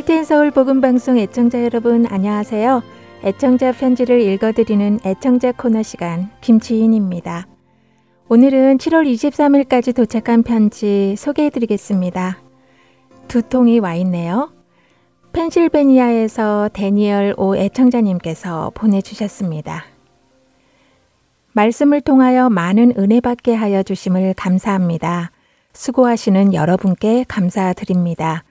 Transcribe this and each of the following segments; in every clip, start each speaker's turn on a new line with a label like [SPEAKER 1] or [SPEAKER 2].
[SPEAKER 1] 할텐 서울 복음 방송 애청자 여러분 안녕하세요. 애청자 편지를 읽어드리는 애청자 코너 시간 김지인입니다. 오늘은 7월 23일까지 도착한 편지 소개해드리겠습니다. 두 통이 와 있네요. 펜실베니아에서 데니얼 오 애청자님께서 보내주셨습니다. 말씀을 통하여 많은 은혜 받게 하여 주심을 감사합니다. 수고하시는 여러분께 감사드립니다.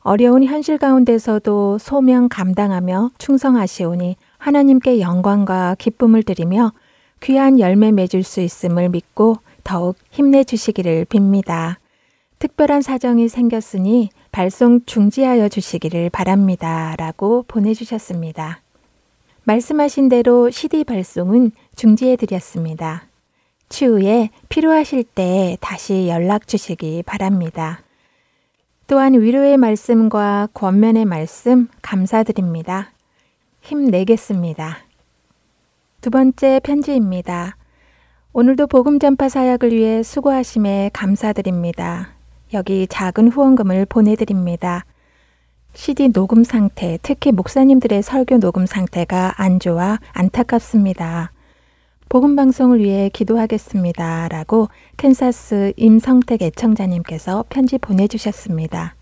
[SPEAKER 1] 어려운 현실 가운데서도 소명 감당하며 충성하시오니 하나님께 영광과 기쁨을 드리며 귀한 열매 맺을 수 있음을 믿고 더욱 힘내주시기를 빕니다. 특별한 사정이 생겼으니 발송 중지하여 주시기를 바랍니다. 라고 보내주셨습니다. 말씀하신 대로 CD 발송은 중지해 드렸습니다. 추후에 필요하실 때 다시 연락 주시기 바랍니다. 또한 위로의 말씀과 권면의 말씀 감사드립니다. 힘내겠습니다. 두 번째 편지입니다. 오늘도 복음 전파 사역을 위해 수고하심에 감사드립니다. 여기 작은 후원금을 보내드립니다. CD 녹음 상태, 특히 목사님들의 설교 녹음 상태가 안 좋아 안타깝습니다. 복음 방송을 위해 기도하겠습니다. 라고 캔사스 임성택 애청자님께서 편지 보내 주셨습니다.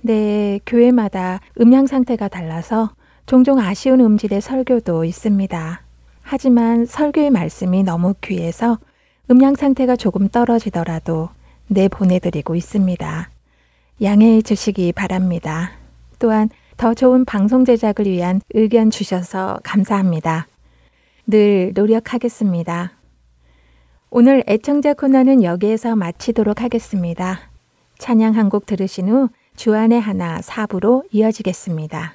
[SPEAKER 1] 네, 교회마다 음향 상태가 달라서 종종 아쉬운 음질의 설교도 있습니다. 하지만 설교의 말씀이 너무 귀해서 음향 상태가 조금 떨어지더라도 내 보내드리고 있습니다. 양해해 주시기 바랍니다. 또한 더 좋은 방송 제작을 위한 의견 주셔서 감사합니다. 늘 노력하겠습니다. 오늘 애청자 코너는 여기에서 마치도록 하겠습니다. 찬양 한 곡 들으신 후 주안의 하나 사부로 이어지겠습니다.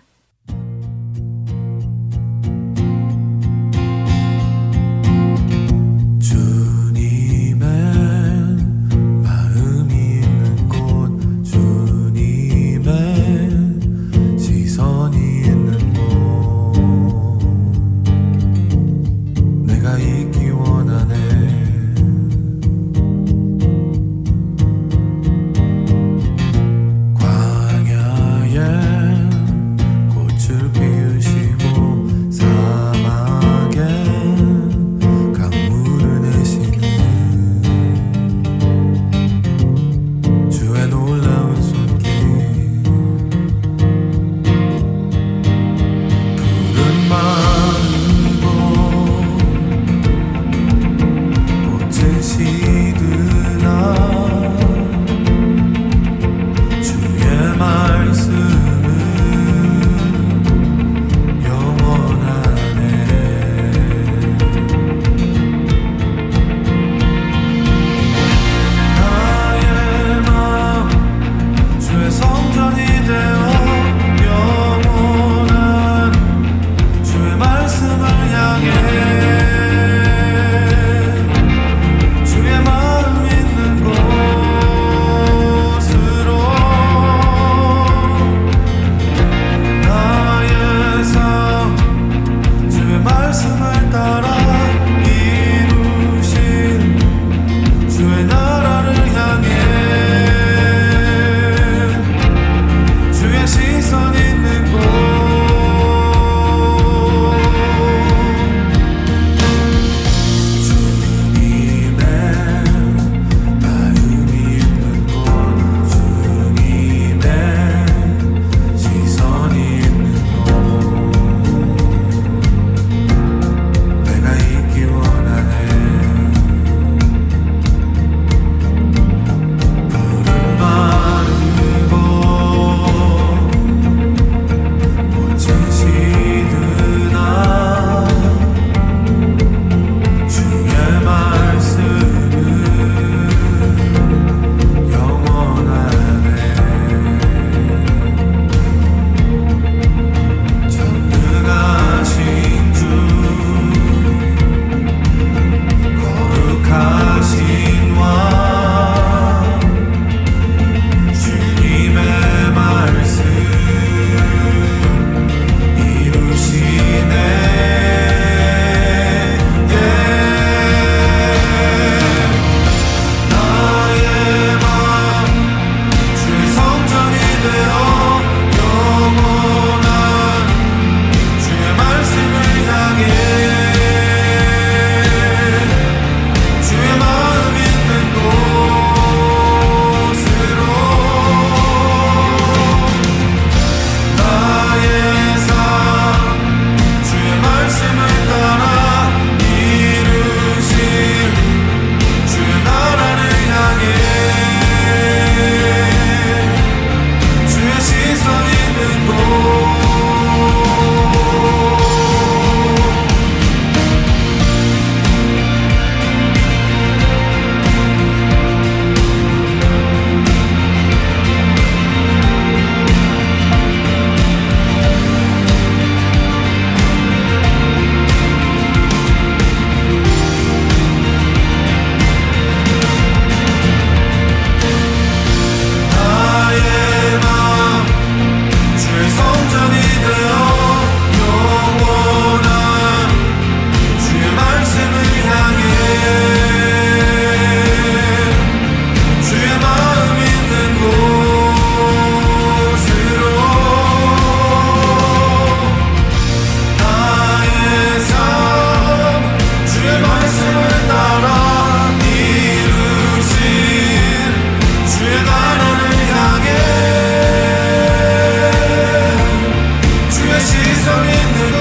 [SPEAKER 1] reason in the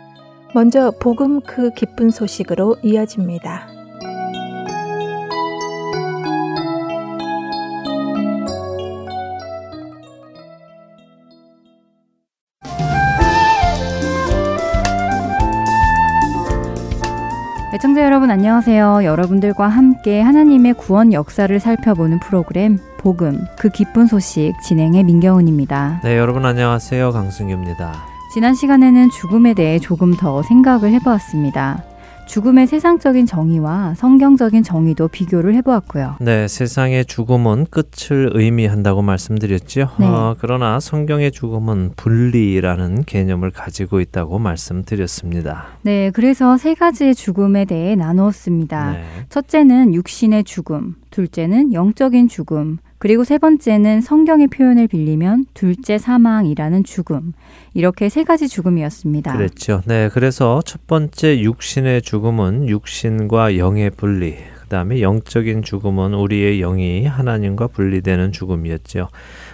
[SPEAKER 1] 먼저 복음 그 기쁜 소식으로 이어집니다.
[SPEAKER 2] 애청자 여러분 안녕하세요. 여러분들과 함께 하나님의 구원 역사를 살펴보는 프로그램 복음 그 기쁜 소식 진행의 민경훈입니다.
[SPEAKER 3] 네, 여러분 안녕하세요. 강승규입니다.
[SPEAKER 2] 지난 시간에는 죽음에 대해 조금 더 생각을 해보았습니다. 죽음의 세상적인 정의와 성경적인 정의도 비교를 해보았고요.
[SPEAKER 3] 네, 세상의 죽음은 끝을 의미한다고 말씀드렸죠. 네. 어, 그러나 성경의 죽음은 분리라는 개념을 가지고 있다고 말씀드렸습니다.
[SPEAKER 2] 네, 그래서 세 가지의 죽음에 대해 나누었습니다. 네. 첫째는 육신의 죽음, 둘째는 영적인 죽음, 그리고 세 번째는 성경의 표현을 빌리면 둘째 사망이라는 죽음. 이렇게 세 가지 죽음이었습니다.
[SPEAKER 3] 그렇죠. 네. 그래서 첫 번째 육신의 죽음은 육신과 영의 분리. 그다음에 영적인 죽음은 우리의 영이 하나님과 분리되는 죽음이었죠.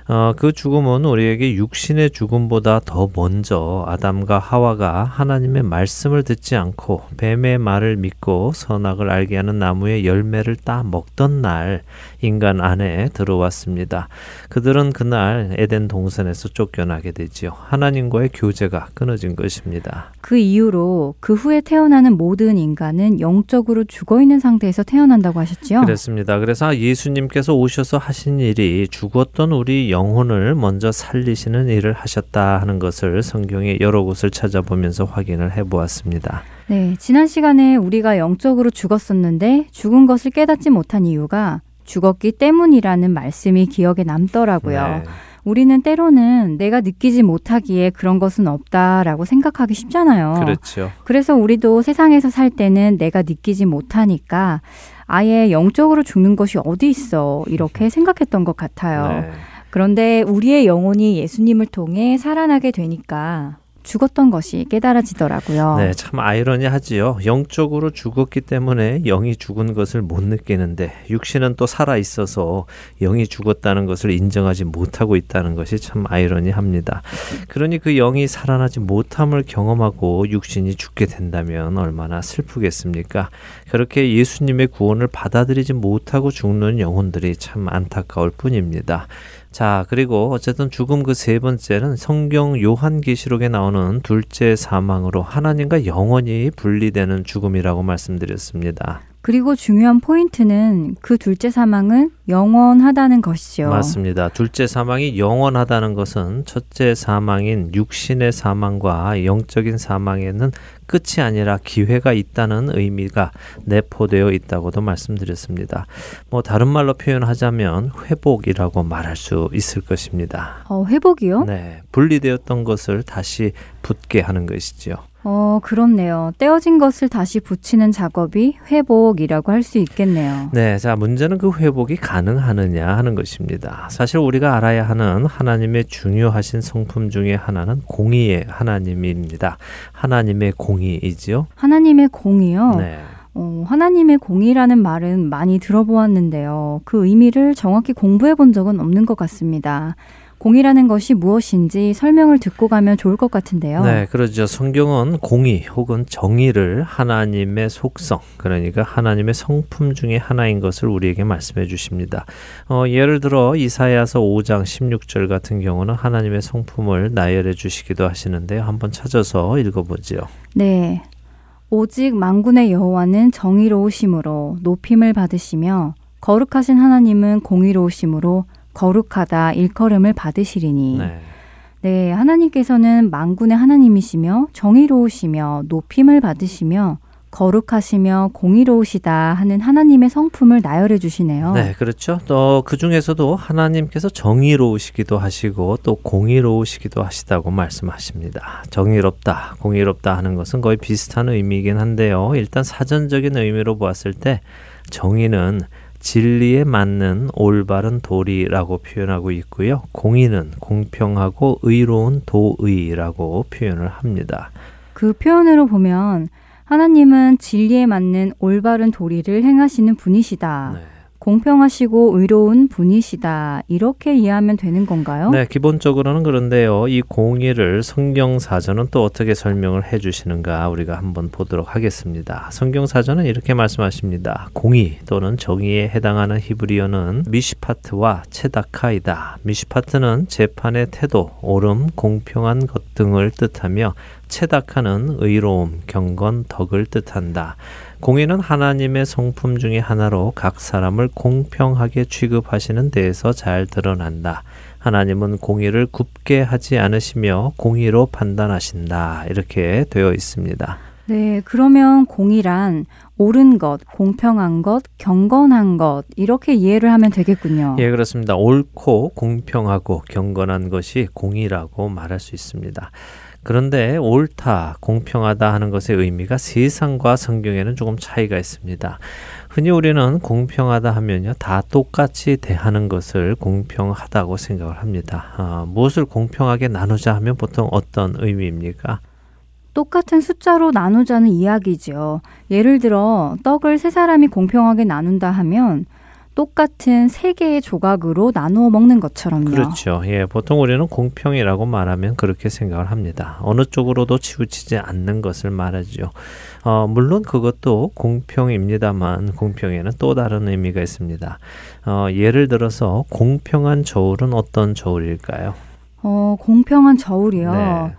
[SPEAKER 3] 어, 그 죽음은 우리에게 육신의 죽음보다 더 먼저 아담과 하와가 하나님의 말씀을 듣지 않고 뱀의 말을 믿고 선악을 알게 하는 나무의 열매를 따 먹던 날 인간 안에 들어왔습니다. 그들은 그날 에덴 동산에서 쫓겨나게 되지요. 하나님과의 교제가 끊어진 것입니다.
[SPEAKER 2] 그 이후로 그 후에 태어나는 모든 인간은 영적으로 죽어 있는 상태에서 태어난다고 하셨지요?
[SPEAKER 3] 그렇습니다. 그래서 예수님께서 오셔서 하신 일이 죽었던 우리 영혼을 먼저 살리시는 일을 하셨다 하는 것을 성경의 여러 곳을 찾아보면서 확인을 해 보았습니다.
[SPEAKER 2] 네, 지난 시간에 우리가 영적으로 죽었었는데 죽은 것을 깨닫지 못한 이유가 죽었기 때문이라는 말씀이 기억에 남더라고요. 네. 우리는 때로는 내가 느끼지 못하기에 그런 것은 없다라고 생각하기 쉽잖아요.
[SPEAKER 3] 그렇죠.
[SPEAKER 2] 그래서 우리도 세상에서 살 때는 내가 느끼지 못하니까 아예 영적으로 죽는 것이 어디 있어 이렇게 생각했던 것 같아요. 네. 그런데 우리의 영혼이 예수님을 통해 살아나게 되니까 죽었던 것이 깨달아지더라고요.
[SPEAKER 3] 네, 참 아이러니하지요. 영적으로 죽었기 때문에 영이 죽은 것을 못 느끼는데 육신은 또 살아 있어서 영이 죽었다는 것을 인정하지 못하고 있다는 것이 참 아이러니합니다. 그러니 그 영이 살아나지 못함을 경험하고 육신이 죽게 된다면 얼마나 슬프겠습니까? 그렇게 예수님의 구원을 받아들이지 못하고 죽는 영혼들이 참 안타까울 뿐입니다. 자, 그리고 어쨌든 죽음 그 세 번째는 성경 요한계시록에 나오는 둘째 사망으로 하나님과 영원히 분리되는 죽음이라고 말씀드렸습니다.
[SPEAKER 2] 그리고 중요한 포인트는 그 둘째 사망은 영원하다는 것이죠.
[SPEAKER 3] 맞습니다. 둘째 사망이 영원하다는 것은 첫째 사망인 육신의 사망과 영적인 사망에는 끝이 아니라 기회가 있다는 의미가 내포되어 있다고도 말씀드렸습니다. 뭐 다른 말로 표현하자면 회복이라고 말할 수 있을 것입니다.
[SPEAKER 2] 어, 회복이요?
[SPEAKER 3] 네. 분리되었던 것을 다시 붙게 하는 것이지요.
[SPEAKER 2] 어, 그렇네요. 떼어진 것을 다시 붙이는 작업이 회복이라고 할 수 있겠네요.
[SPEAKER 3] 네. 자, 문제는 그 회복이 가능하느냐 하는 것입니다. 사실 우리가 알아야 하는 하나님의 중요하신 성품 중에 하나는 공의의 하나님입니다. 하나님의 공의이지요.
[SPEAKER 2] 하나님의 공의요? 네. 어, 하나님의 공의라는 말은 많이 들어보았는데요. 그 의미를 정확히 공부해 본 적은 없는 것 같습니다. 공의라는 것이 무엇인지 설명을 듣고 가면 좋을 것 같은데요.
[SPEAKER 3] 네, 그렇죠. 성경은 공의 혹은 정의를 하나님의 속성, 그러니까 하나님의 성품 중에 하나인 것을 우리에게 말씀해 주십니다. 어, 예를 들어 이사야서 5장 16절 같은 경우는 하나님의 성품을 나열해 주시기도 하시는데요. 한번 찾아서 읽어보지요.
[SPEAKER 2] 네. 오직 만군의 여호와는 정의로우심으로 높임을 받으시며 거룩하신 하나님은 공의로우심으로 거룩하다 일컬음을 받으시리니 네. 네, 하나님께서는 만군의 하나님이시며 정의로우시며 높임을 받으시며 거룩하시며 공의로우시다 하는 하나님의 성품을 나열해 주시네요.
[SPEAKER 3] 네, 그렇죠. 또 그 중에서도 하나님께서 정의로우시기도 하시고 또 공의로우시기도 하시다고 말씀하십니다. 정의롭다, 공의롭다 하는 것은 거의 비슷한 의미이긴 한데요. 일단 사전적인 의미로 보았을 때 정의는 진리에 맞는 올바른 도리라고 표현하고 있고요. 공의는 공평하고 의로운 도의라고 표현을 합니다.
[SPEAKER 2] 그 표현으로 보면 하나님은 진리에 맞는 올바른 도리를 행하시는 분이시다. 네. 공평하시고 의로운 분이시다. 이렇게 이해하면 되는 건가요?
[SPEAKER 3] 네, 기본적으로는 그런데요. 이 공의를 성경 사전은 또 어떻게 설명을 해 주시는가 우리가 한번 보도록 하겠습니다. 성경 사전은 이렇게 말씀하십니다. 공의 또는 정의에 해당하는 히브리어는 미시파트와 체다카이다. 미시파트는 재판의 태도, 옳음, 공평한 것 등을 뜻하며 체다카는 의로움, 경건, 덕을 뜻한다. 공의는 하나님의 성품 중의 하나로 각 사람을 공평하게 취급하시는 데에서 잘 드러난다. 하나님은 공의를 굽게 하지 않으시며 공의로 판단하신다. 이렇게 되어 있습니다.
[SPEAKER 2] 네, 그러면 공의란 옳은 것, 공평한 것, 경건한 것 이렇게 이해를 하면 되겠군요.
[SPEAKER 3] 예, 그렇습니다. 옳고 공평하고 경건한 것이 공의라고 말할 수 있습니다. 그런데 옳다, 공평하다 하는 것의 의미가 세상과 성경에는 조금 차이가 있습니다. 흔히 우리는 공평하다 하면요, 다 똑같이 대하는 것을 공평하다고 생각을 합니다. 어, 무엇을 공평하게 나누자 하면 보통 어떤 의미입니까?
[SPEAKER 2] 똑같은 숫자로 나누자는 이야기죠. 예를 들어, 떡을 세 사람이 공평하게 나눈다 하면 똑같은 세 개의 조각으로 나누어 먹는 것처럼요.
[SPEAKER 3] 그렇죠. 예, 보통 우리는 공평이라고 말하면 그렇게 생각을 합니다. 어느 쪽으로도 치우치지 않는 것을 말하죠. 어, 물론 그것도 공평입니다만 공평에는 또 다른 의미가 있습니다. 어, 예를 들어서 공평한 저울은 어떤 저울일까요?
[SPEAKER 2] 어, 공평한 저울이요. 네.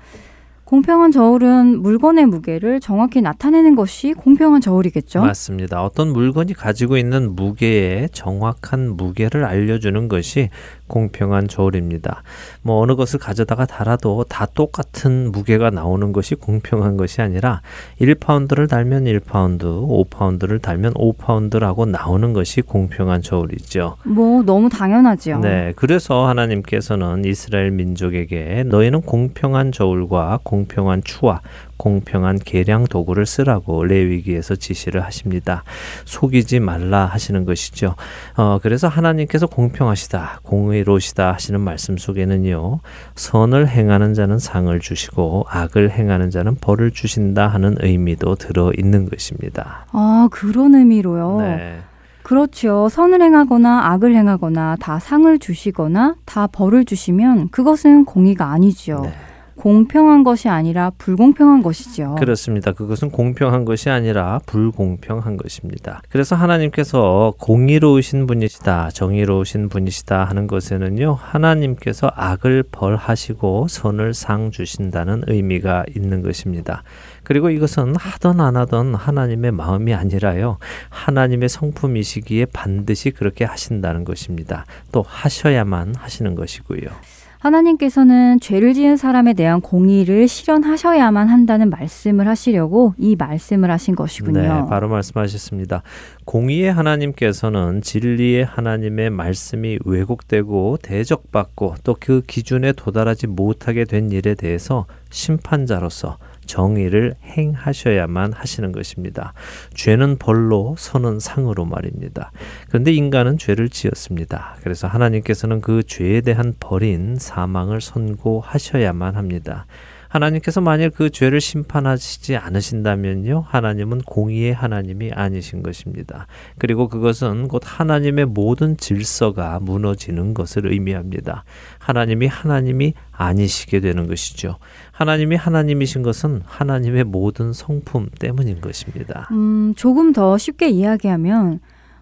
[SPEAKER 2] 공평한 저울은 물건의 무게를 정확히 나타내는 것이 공평한 저울이겠죠?
[SPEAKER 3] 맞습니다. 어떤 물건이 가지고 있는 무게의 정확한 무게를 알려주는 것이 공평한 저울입니다. 뭐 어느 것을 가져다가 달아도 다 똑같은 무게가 나오는 것이 공평한 것이 아니라 1파운드를 달면 1파운드, 5파운드를 달면 5파운드라고 나오는 것이 공평한 저울이죠.
[SPEAKER 2] 뭐 너무 당연하죠.
[SPEAKER 3] 네. 그래서 하나님께서는 이스라엘 민족에게 너희는 공평한 저울과 공평한 추와 공평한 계량 도구를 쓰라고 레위기에서 지시를 하십니다. 속이지 말라 하시는 것이죠. 어, 그래서 하나님께서 공평하시다, 공의로시다 하시는 말씀 속에는요, 선을 행하는 자는 상을 주시고 악을 행하는 자는 벌을 주신다 하는 의미도 들어 있는 것입니다.
[SPEAKER 2] 아, 그런 의미로요. 네. 그렇죠. 선을 행하거나 악을 행하거나 다 상을 주시거나 다 벌을 주시면 그것은 공의가 아니죠. 네. 공평한 것이 아니라 불공평한 것이죠.
[SPEAKER 3] 그렇습니다. 그것은 공평한 것이 아니라 불공평한 것입니다. 그래서 하나님께서 공의로우신 분이시다, 정의로우신 분이시다 하는 것에는요, 하나님께서 악을 벌하시고 선을 상 주신다는 의미가 있는 것입니다. 그리고 이것은 하던 안 하던 하나님의 마음이 아니라요. 하나님의 성품이시기에 반드시 그렇게 하신다는 것입니다. 또 하셔야만 하시는 것이고요.
[SPEAKER 2] 하나님께서는 죄를 지은 사람에 대한 공의를 실현하셔야만 한다는 말씀을 하시려고 이 말씀을 하신 것이군요.
[SPEAKER 3] 네, 바로 말씀하셨습니다. 공의의 하나님께서는 진리의 하나님의 말씀이 왜곡되고 대적받고 또 그 기준에 도달하지 못하게 된 일에 대해서 심판자로서 정의를 행하셔야만 하시는 것입니다. 죄는 벌로 선은 상으로 말입니다. 그런데 인간은 죄를 지었습니다. 그래서 하나님께서는 그 죄에 대한 벌인 사망을 선고하셔야만 합니다. 하나님께서 만일 그 죄를 심판하시지 않으신다면요, 하나님은 공의의 하나님이 아니신 것입니다. 그리고 그것은 곧 하나님의 모든 질서가 무너지는 것을 의미합니다. 하나님이 하나님이 아니시게 되는 것이죠. 하나님이 하나님이신 것은 하나님의 모든 성품 때문인 것입니다.
[SPEAKER 2] 음, 조금 더 쉽게 이야기하면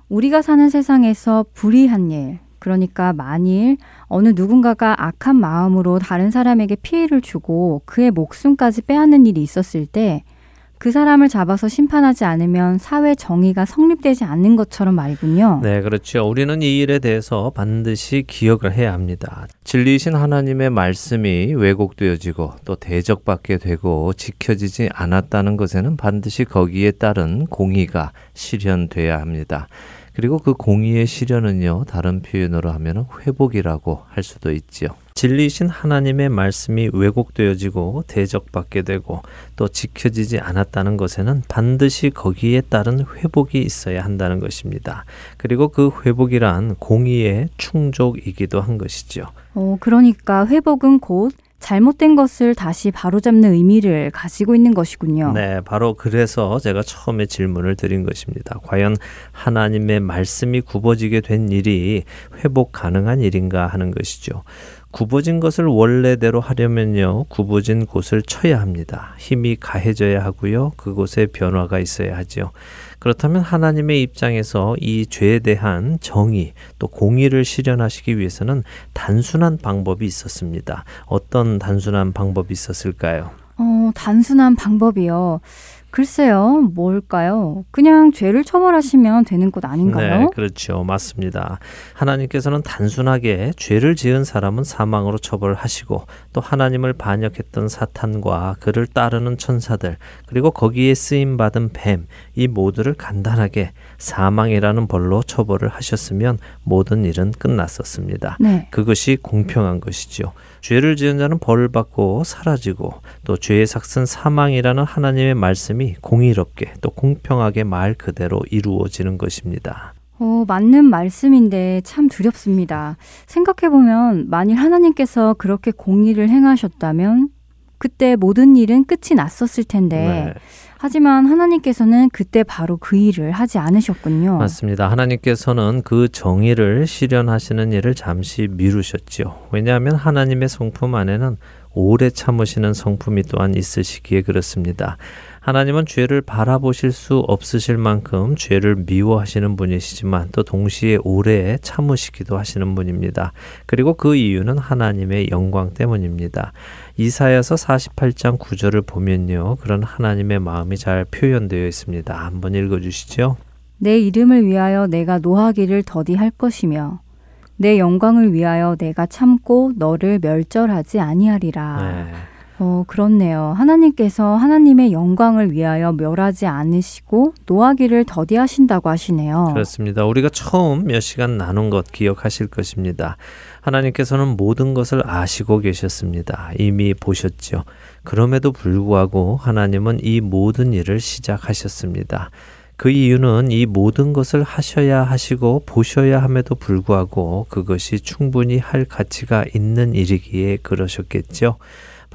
[SPEAKER 2] 우리가 사는 세상에서 불의한 일, 그러니까 만일 어느 누군가가 악한 마음으로 다른 사람에게 피해를 주고 그의 목숨까지 빼앗는 일이 있었을 때 그 사람을 잡아서 심판하지 않으면 사회 정의가 성립되지 않는 것처럼 말이군요.
[SPEAKER 3] 네, 그렇죠. 우리는 이 일에 대해서 반드시 기억을 해야 합니다. 진리이신 하나님의 말씀이 왜곡되어지고 또 대적받게 되고 지켜지지 않았다는 것에는 반드시 거기에 따른 공의가 실현돼야 합니다. 그리고 그 공의의 실현은요, 다른 표현으로 하면 회복이라고 할 수도 있지요. 진리신 하나님의 말씀이 왜곡되어지고 대적받게 되고 또 지켜지지 않았다는 것에는 반드시 거기에 따른 회복이 있어야 한다는 것입니다. 그리고 그 회복이란 공의의 충족이기도 한 것이죠.
[SPEAKER 2] 어, 그러니까 회복은 곧 잘못된 것을 다시 바로잡는 의미를 가지고 있는 것이군요.
[SPEAKER 3] 네, 바로 그래서 제가 처음에 질문을 드린 것입니다. 과연 하나님의 말씀이 굽어지게 된 일이 회복 가능한 일인가 하는 것이죠. 굽어진 것을 원래대로 하려면요, 굽어진 곳을 쳐야 합니다. 힘이 가해져야 하고요, 그곳에 변화가 있어야 하죠. 그렇다면 하나님의 입장에서 이 죄에 대한 정의 또 공의를 실현하시기 위해서는 단순한 방법이 있었습니다. 어떤 단순한 방법이 있었을까요?
[SPEAKER 2] 어, 단순한 방법이요. 글쎄요, 뭘까요? 그냥 죄를 처벌하시면 되는 것 아닌가요?
[SPEAKER 3] 네, 그렇죠. 맞습니다. 하나님께서는 단순하게 죄를 지은 사람은 사망으로 처벌하시고 또 하나님을 반역했던 사탄과 그를 따르는 천사들 그리고 거기에 쓰임 받은 뱀 이 모두를 간단하게 사망이라는 벌로 처벌을 하셨으면 모든 일은 끝났었습니다. 네. 그것이 공평한 것이죠. 죄를 지은 자는 벌을 받고 사라지고 또 죄의 삭슨 사망이라는 하나님의 말씀이 공의롭게 또 공평하게 말 그대로 이루어지는 것입니다.
[SPEAKER 2] 어, 맞는 말씀인데 참 두렵습니다. 생각해보면 만일 하나님께서 그렇게 공의를 행하셨다면 그때 모든 일은 끝이 났었을 텐데 네. 하지만 하나님께서는 그때 바로 그 일을 하지 않으셨군요.
[SPEAKER 3] 맞습니다. 하나님께서는 그 정의를 실현하시는 일을 잠시 미루셨지요. 왜냐하면 하나님의 성품 안에는 오래 참으시는 성품이 또한 있으시기에 그렇습니다. 하나님은 죄를 바라보실 수 없으실 만큼 죄를 미워하시는 분이시지만 또 동시에 오래 참으시기도 하시는 분입니다. 그리고 그 이유는 하나님의 영광 때문입니다. 이사야서 48장 9절을 보면요. 그런 하나님의 마음이 잘 표현되어 있습니다. 한번 읽어 주시죠.
[SPEAKER 2] 내 이름을 위하여 내가 노하기를 더디할 것이며 내 영광을 위하여 내가 참고 너를 멸절하지 아니하리라. 네. 어, 그렇네요. 하나님께서 하나님의 영광을 위하여 멸하지 않으시고 노하기를 더디하신다고 하시네요.
[SPEAKER 3] 그렇습니다. 우리가 처음 몇 시간 나눈 것 기억하실 것입니다. 하나님께서는 모든 것을 아시고 계셨습니다. 이미 보셨죠. 그럼에도 불구하고 하나님은 이 모든 일을 시작하셨습니다. 그 이유는 이 모든 것을 하셔야 하시고 보셔야 함에도 불구하고 그것이 충분히 할 가치가 있는 일이기에 그러셨겠죠.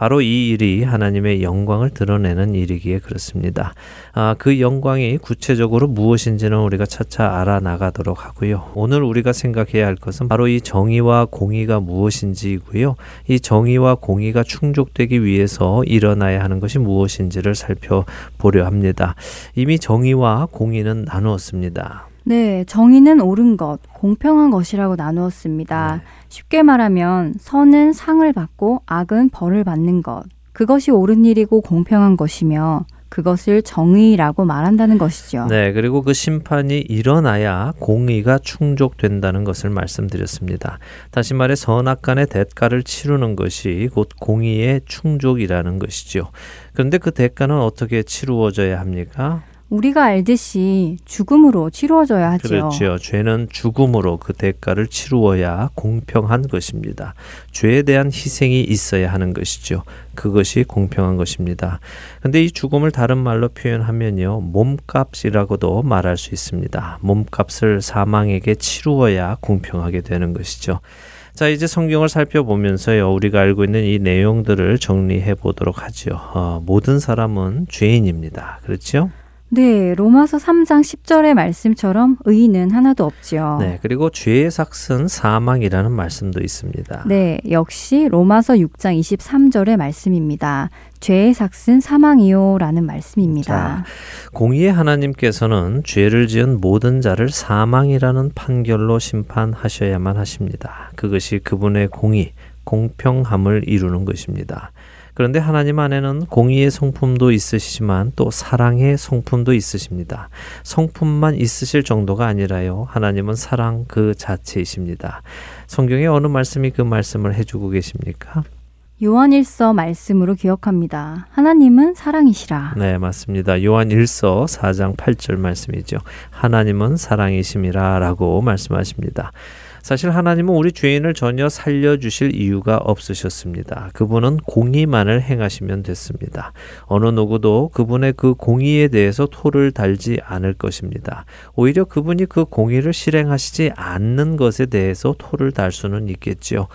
[SPEAKER 3] 바로 이 일이 하나님의 영광을 드러내는 일이기에 그렇습니다. 아, 그 영광이 구체적으로 무엇인지는 우리가 차차 알아나가도록 하고요. 오늘 우리가 생각해야 할 것은 바로 이 정의와 공의가 무엇인지이고요. 이 정의와 공의가 충족되기 위해서 일어나야 하는 것이 무엇인지를 살펴보려 합니다. 이미 정의와 공의는 나누었습니다.
[SPEAKER 2] 네, 정의는 옳은 것, 공평한 것이라고 나누었습니다. 네. 쉽게 말하면 선은 상을 받고 악은 벌을 받는 것. 그것이 옳은 일이고 공평한 것이며 그것을 정의라고 말한다는 것이죠.
[SPEAKER 3] 네, 그리고 그 심판이 일어나야 공의가 충족된다는 것을 말씀드렸습니다. 다시 말해 선악 간의 대가를 치르는 것이 곧 공의의 충족이라는 것이죠. 그런데 그 대가는 어떻게 치루어져야 합니까?
[SPEAKER 2] 우리가 알듯이 죽음으로 치루어져야 하죠.
[SPEAKER 3] 그렇죠. 죄는 죽음으로 그 대가를 치루어야 공평한 것입니다. 죄에 대한 희생이 있어야 하는 것이죠. 그것이 공평한 것입니다. 근데 이 죽음을 다른 말로 표현하면요. 몸값이라고도 말할 수 있습니다. 몸값을 사망에게 치루어야 공평하게 되는 것이죠. 자, 이제 성경을 살펴보면서요, 우리가 알고 있는 이 내용들을 정리해 보도록 하죠. 어, 모든 사람은 죄인입니다. 그렇죠?
[SPEAKER 2] 네, 로마서 3장 10절의 말씀처럼 의인은 하나도 없지요.
[SPEAKER 3] 네, 그리고 죄의 삭은 사망이라는 말씀도 있습니다.
[SPEAKER 2] 네, 역시 로마서 6장 23절의 말씀입니다. 죄의 삭은 사망이요라는 말씀입니다. 자,
[SPEAKER 3] 공의의 하나님께서는 죄를 지은 모든 자를 사망이라는 판결로 심판하셔야만 하십니다. 그것이 그분의 공의, 공평함을 이루는 것입니다. 그런데 하나님 안에는 공의의 성품도 있으시지만 또 사랑의 성품도 있으십니다. 성품만 있으실 정도가 아니라요. 하나님은 사랑 그 자체이십니다. 성경의 어느 말씀이 그 말씀을 해주고 계십니까?
[SPEAKER 2] 요한일서 말씀으로 기억합니다. 하나님은 사랑이시라.
[SPEAKER 3] 네, 맞습니다. 요한일서 4장 8절 말씀이죠. 하나님은 사랑이심이라라고 말씀하십니다. 사실 하나님은 우리 죄인을 전혀 살려주실 이유가 없으셨습니다. 그분은 공의만을 행하시면 됐습니다. 어느 누구도 그분의 그 공의에 대해서 토를 달지 않을 것입니다. 오히려 그분이 그 공의를 실행하시지 않는 것에 대해서 토를 달 수는 있겠지요.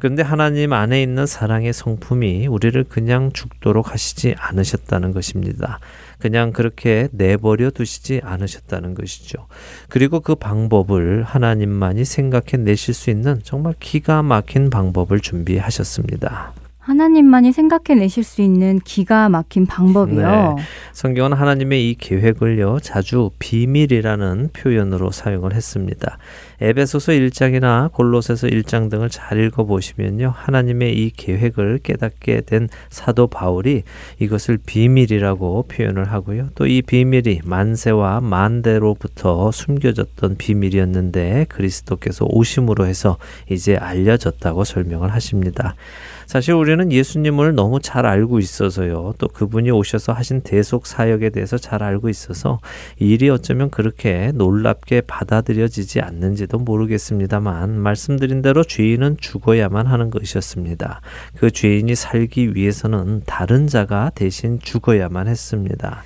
[SPEAKER 3] 그런데 하나님 안에 있는 사랑의 성품이 우리를 그냥 죽도록 하시지 않으셨다는 것입니다. 그냥 그렇게 내버려 두시지 않으셨다는 것이죠. 그리고 그 방법을 하나님만이 생각해 내실 수 있는 정말 기가 막힌 방법을 준비하셨습니다.
[SPEAKER 2] 하나님만이 생각해내실 수 있는 기가 막힌 방법이요.
[SPEAKER 3] 네. 성경은 하나님의 이 계획을요, 자주 비밀이라는 표현으로 사용을 했습니다. 에베소서 1장이나 골로새서 1장 등을 잘 읽어 보시면요, 하나님의 이 계획을 깨닫게 된 사도 바울이 이것을 비밀이라고 표현을 하고요. 또 이 비밀이 만세와 만대로부터 숨겨졌던 비밀이었는데 그리스도께서 오심으로 해서 이제 알려졌다고 설명을 하십니다. 사실 우리는 예수님을 너무 잘 알고 있어서요. 또 그분이 오셔서 하신 대속 사역에 대해서 잘 알고 있어서 일이 어쩌면 그렇게 놀랍게 받아들여지지 않는지도 모르겠습니다만 말씀드린 대로 죄인은 죽어야만 하는 것이었습니다. 그 죄인이 살기 위해서는 다른 자가 대신 죽어야만 했습니다.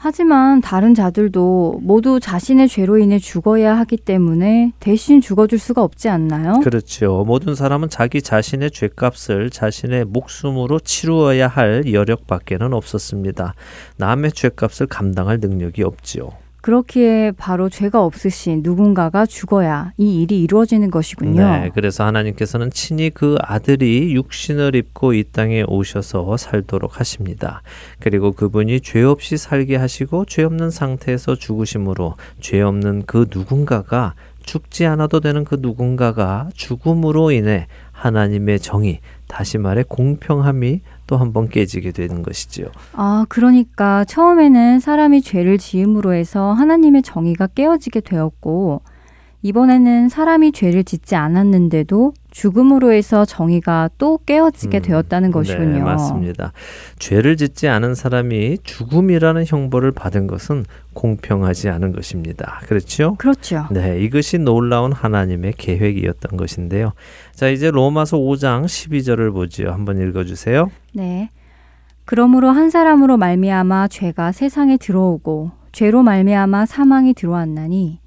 [SPEAKER 2] 하지만 다른 자들도 모두 자신의 죄로 인해 죽어야 하기 때문에 대신 죽어줄 수가 없지 않나요?
[SPEAKER 3] 그렇죠. 모든 사람은 자기 자신의 죄값을 자신의 목숨으로 치루어야 할 여력밖에는 없었습니다. 남의 죄값을 감당할 능력이 없지요.
[SPEAKER 2] 그렇기에 바로 죄가 없으신 누군가가 죽어야 이 일이 이루어지는 것이군요.
[SPEAKER 3] 네, 그래서 하나님께서는 친히 그 아들이 육신을 입고 이 땅에 오셔서 살도록 하십니다. 그리고 그분이 죄 없이 살게 하시고 죄 없는 상태에서 죽으심으로 죄 없는 그 누군가가 죽지 않아도 되는 그 누군가가 죽음으로 인해 하나님의 정의, 다시 말해 공평함이 또 한 번 깨지게 되는 것이지요.
[SPEAKER 2] 아, 그러니까 처음에는 사람이 죄를 지음으로 해서 하나님의 정의가 깨어지게 되었고 이번에는 사람이 죄를 짓지 않았는데도 죽음으로 해서 정의가 또 깨어지게 음, 되었다는 것이군요. 네,
[SPEAKER 3] 맞습니다. 죄를 짓지 않은 사람이 죽음이라는 형벌을 받은 것은 공평하지 않은 것입니다. 그렇죠?
[SPEAKER 2] 그렇죠.
[SPEAKER 3] 네, 이것이 놀라운 하나님의 계획이었던 것인데요. 자, 이제 로마서 5장 12절을 보지요. 한번 읽어 주세요.
[SPEAKER 2] 네. 그러므로 한 사람으로 말미암아 죄가 세상에 들어오고 죄로 말미암아 사망이 들어왔나니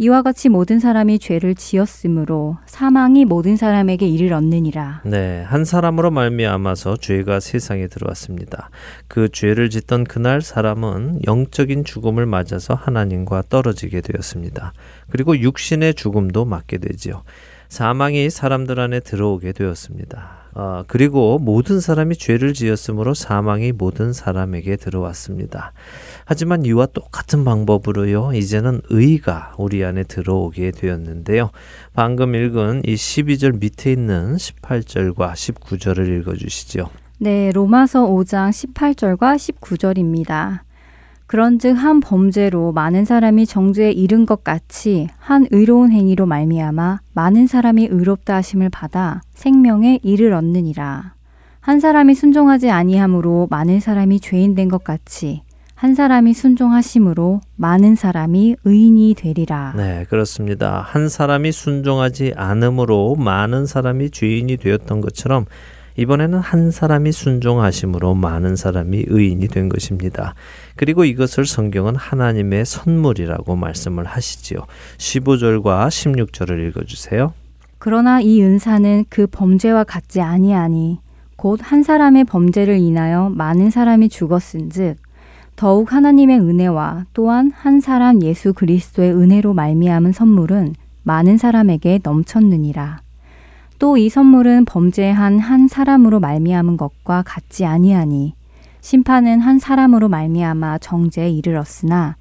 [SPEAKER 2] 이와 같이 모든 사람이 죄를 지었으므로 사망이 모든 사람에게 이를 얻느니라.
[SPEAKER 3] 네, 한 사람으로 말미암아서 죄가 세상에 들어왔습니다. 그 죄를 짓던 그날 사람은 영적인 죽음을 맞아서 하나님과 떨어지게 되었습니다. 그리고 육신의 죽음도 맞게 되지요. 사망이 사람들 안에 들어오게 되었습니다. 어, 그리고 모든 사람이 죄를 지었으므로 사망이 모든 사람에게 들어왔습니다. 하지만 이와 똑같은 방법으로요, 이제는 의가 우리 안에 들어오게 되었는데요. 방금 읽은 이 12절 밑에 있는 18절과 19절을 읽어 주시죠.
[SPEAKER 2] 네, 로마서 5장 18절과 19절입니다. 그런즉 한 범죄로 많은 사람이 정죄에 이른 것 같이 한 의로운 행위로 말미암아 많은 사람이 의롭다 하심을 받아 생명에 이를 얻느니라. 한 사람이 순종하지 아니함으로 많은 사람이 죄인 된 것 같이 한 사람이 순종하심으로 많은 사람이 의인이 되리라.
[SPEAKER 3] 네, 그렇습니다. 한 사람이 순종하지 않음으로 많은 사람이 죄인이 되었던 것처럼 이번에는 한 사람이 순종하심으로 많은 사람이 의인이 된 것입니다. 그리고 이것을 성경은 하나님의 선물이라고 말씀을 하시지요. 15절과 16절을 읽어 주세요.
[SPEAKER 2] 그러나 이 은사는 그 범죄와 같지 아니하니 곧 한 사람의 범죄를 인하여 많은 사람이 죽었은즉 더욱 하나님의 은혜와 또한 한 사람 예수 그리스도의 은혜로 말미암은 선물은 많은 사람에게 넘쳤느니라. 또 이 선물은 범죄한 한 사람으로 말미암은 것과 같지 아니하니 심판은 한 사람으로 말미암아 정죄에 이르렀으나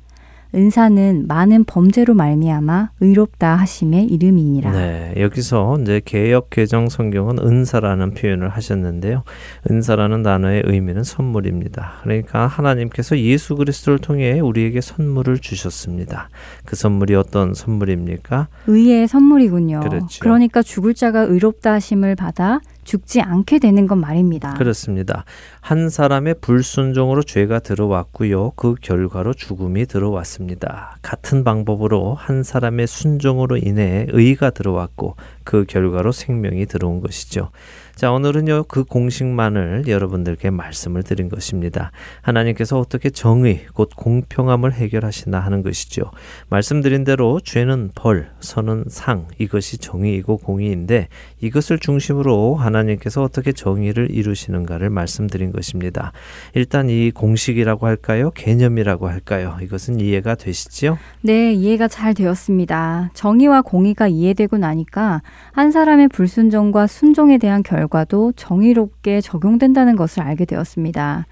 [SPEAKER 2] 은사는 많은 범죄로 말미암아 의롭다 하심의 이름이니라.
[SPEAKER 4] 네, 여기서 이제 개역 개정 성경은 은사라는 표현을 하셨는데요. 은사라는 단어의 의미는 선물입니다. 그러니까 하나님께서 예수 그리스도를 통해 우리에게 선물을 주셨습니다. 그 선물이 어떤 선물입니까?
[SPEAKER 2] 의의 선물이군요. 그렇죠. 그러니까 죽을 자가 의롭다 하심을 받아 죽지 않게 되는 것 말입니다.
[SPEAKER 4] 그렇습니다. 한 사람의 불순종으로 죄가 들어왔고요. 그 결과로 죽음이 들어왔습니다. 같은 방법으로 한 사람의 순종으로 인해 의가 들어왔고 그 결과로 생명이 들어온 것이죠. 자, 오늘은요, 그 공식만을 여러분들께 말씀을 드린 것입니다. 하나님께서 어떻게 정의, 곧 공평함을 해결하시나 하는 것이죠. 말씀드린 대로 죄는 벌, 선은 상, 이것이 정의이고 공의인데 이것을 중심으로 하나님께서 어떻게 정의를 이루시는가를 말씀드린 것입니다. 일단 이 공식이라고 할까요? 개념이라고 할까요? 이것은 이해가 되시지요?
[SPEAKER 2] 네, 이해가 잘 되었습니다. 정의와 공의가 이해되고 나니까 한 사람의 불순종과 순종에 대한 결과 결과도 정의롭게 적용된다는 것을 알게 되었습니다.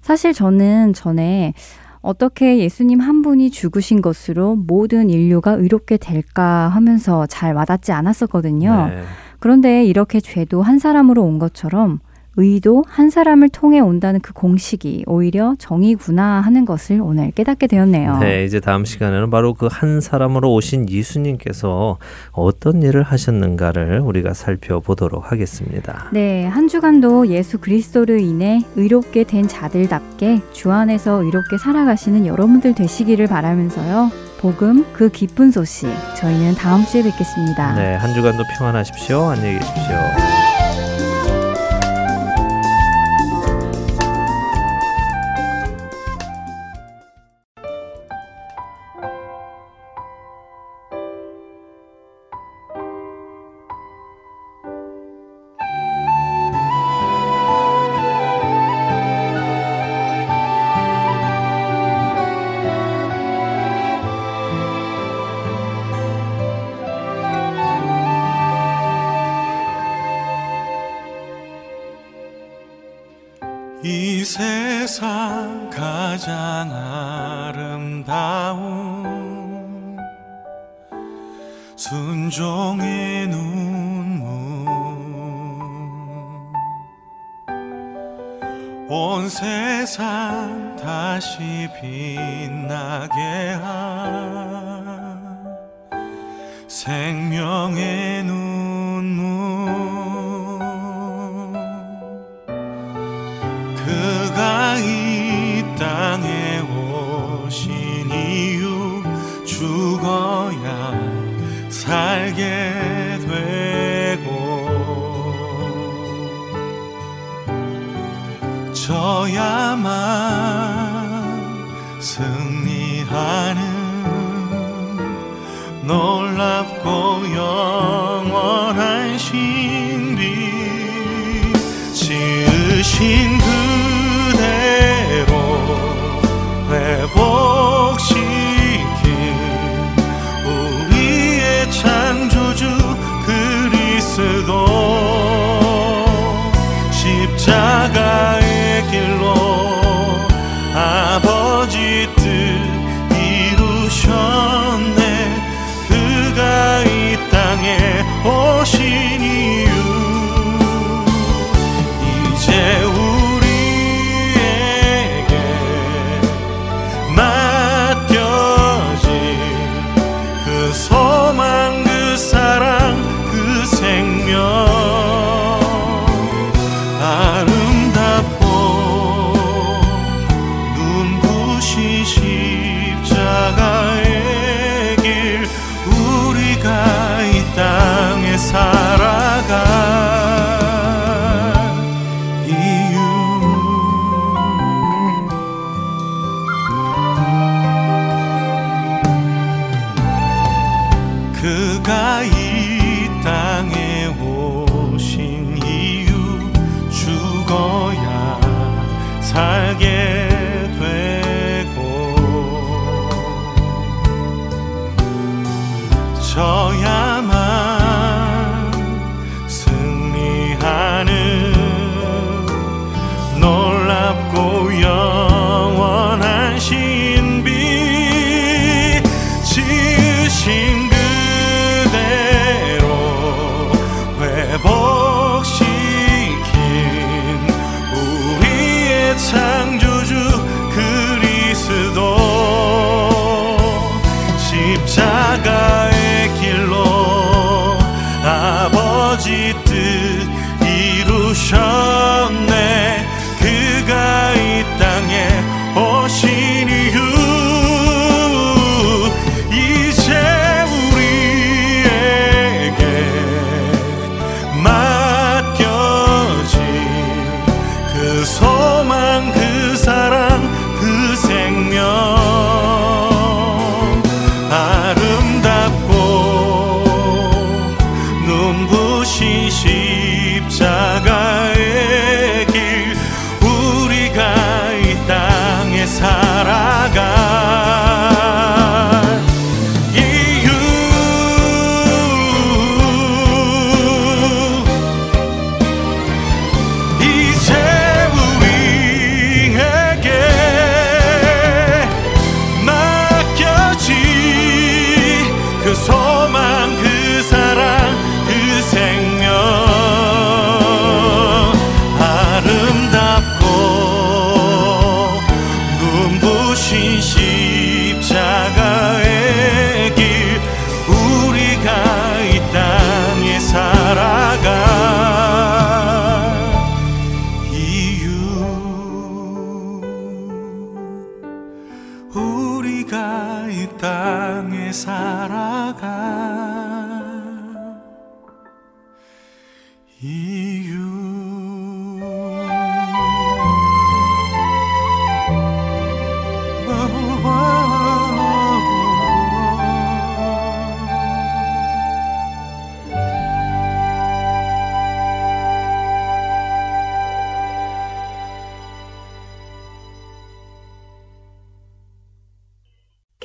[SPEAKER 2] 사실 저는 전에 어떻게 예수님 한 분이 죽으신 것으로 모든 인류가 의롭게 될까 하면서 잘 와닿지 않았었거든요. 네. 그런데 이렇게 죄도 한 사람으로 온 것처럼 의도 한 사람을 통해 온다는 그 공식이 오히려 정의구나 하는 것을 오늘 깨닫게 되었네요.
[SPEAKER 4] 네, 이제 다음 시간에는 바로 그 한 사람으로 오신 예수님께서 어떤 일을 하셨는가를 우리가 살펴보도록 하겠습니다.
[SPEAKER 2] 네, 한 주간도 예수 그리스도로 인해 의롭게 된 자들답게 주 안에서 의롭게 살아가시는 여러분들 되시기를 바라면서요. 복음 그 기쁜 소식 저희는 다음 주에 뵙겠습니다.
[SPEAKER 4] 네, 한 주간도 평안하십시오. 안녕히 계십시오.
[SPEAKER 1] 세상 다시 빛나게 한 생명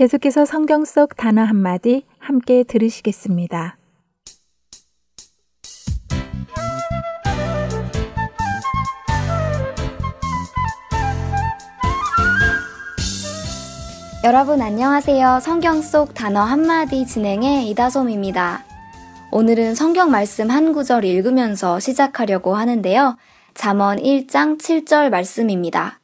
[SPEAKER 1] 계속해서 성경 속 단어 한마디 함께 들으시겠습니다.
[SPEAKER 5] 여러분 안녕하세요. 성경 속 단어 한마디 진행의 이다솜입니다. 오늘은 성경 말씀 한 구절 읽으면서 시작하려고 하는데요. 잠언 1장 7절 말씀입니다.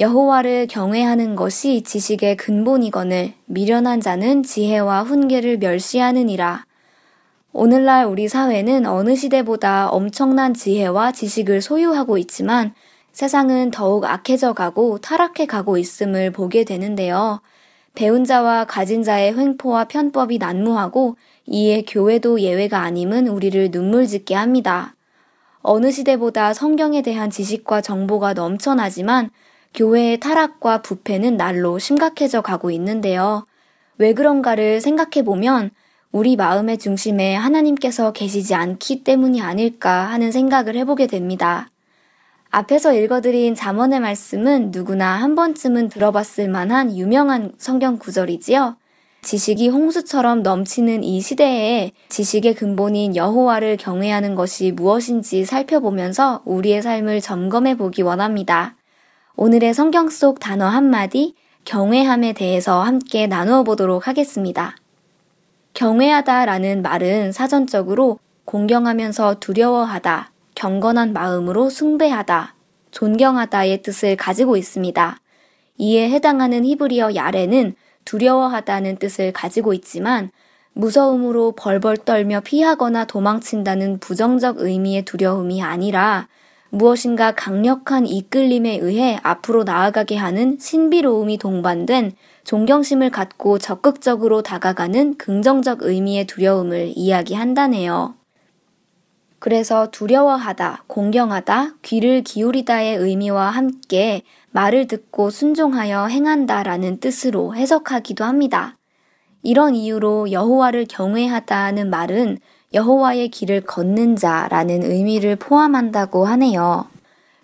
[SPEAKER 5] 여호와를 경외하는 것이 지식의 근본이거늘 미련한 자는 지혜와 훈계를 멸시하느니라. 오늘날 우리 사회는 어느 시대보다 엄청난 지혜와 지식을 소유하고 있지만 세상은 더욱 악해져 가고 타락해 가고 있음을 보게 되는데요. 배운 자와 가진 자의 횡포와 편법이 난무하고 이에 교회도 예외가 아님은 우리를 눈물 짓게 합니다. 어느 시대보다 성경에 대한 지식과 정보가 넘쳐나지만 교회의 타락과 부패는 날로 심각해져 가고 있는데요. 왜 그런가를 생각해 보면 우리 마음의 중심에 하나님께서 계시지 않기 때문이 아닐까 하는 생각을 해보게 됩니다. 앞에서 읽어드린 잠언의 말씀은 누구나 한 번쯤은 들어봤을 만한 유명한 성경 구절이지요. 지식이 홍수처럼 넘치는 이 시대에 지식의 근본인 여호와를 경외하는 것이 무엇인지 살펴보면서 우리의 삶을 점검해 보기 원합니다. 오늘의 성경 속 단어 한마디, 경외함에 대해서 함께 나누어 보도록 하겠습니다. 경외하다 라는 말은 사전적으로 공경하면서 두려워하다, 경건한 마음으로 숭배하다, 존경하다의 뜻을 가지고 있습니다. 이에 해당하는 히브리어 야레는 두려워하다는 뜻을 가지고 있지만 무서움으로 벌벌 떨며 피하거나 도망친다는 부정적 의미의 두려움이 아니라 무엇인가 강력한 이끌림에 의해 앞으로 나아가게 하는 신비로움이 동반된 존경심을 갖고 적극적으로 다가가는 긍정적 의미의 두려움을 이야기한다네요. 그래서 두려워하다, 공경하다, 귀를 기울이다의 의미와 함께 말을 듣고 순종하여 행한다라는 뜻으로 해석하기도 합니다. 이런 이유로 여호와를 경외하다는 말은 여호와의 길을 걷는 자라는 의미를 포함한다고 하네요.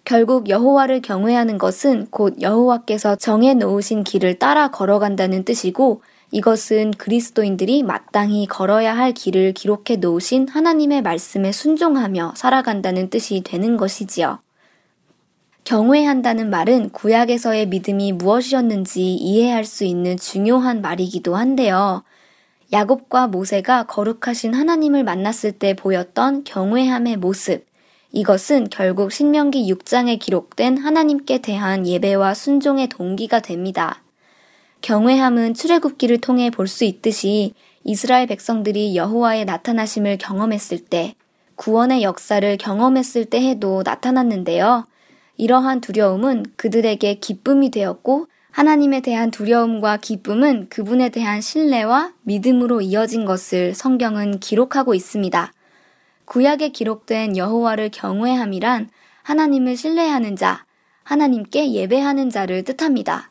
[SPEAKER 5] 결국 여호와를 경외하는 것은 곧 여호와께서 정해 놓으신 길을 따라 걸어간다는 뜻이고 이것은 그리스도인들이 마땅히 걸어야 할 길을 기록해 놓으신 하나님의 말씀에 순종하며 살아간다는 뜻이 되는 것이지요. 경외한다는 말은 구약에서의 믿음이 무엇이었는지 이해할 수 있는 중요한 말이기도 한데요. 야곱과 모세가 거룩하신 하나님을 만났을 때 보였던 경외함의 모습. 이것은 결국 신명기 6장에 기록된 하나님께 대한 예배와 순종의 동기가 됩니다. 경외함은 출애굽기를 통해 볼 수 있듯이 이스라엘 백성들이 여호와의 나타나심을 경험했을 때, 구원의 역사를 경험했을 때 해도 나타났는데요. 이러한 두려움은 그들에게 기쁨이 되었고 하나님에 대한 두려움과 기쁨은 그분에 대한 신뢰와 믿음으로 이어진 것을 성경은 기록하고 있습니다. 구약에 기록된 여호와를 경외함이란 하나님을 신뢰하는 자, 하나님께 예배하는 자를 뜻합니다.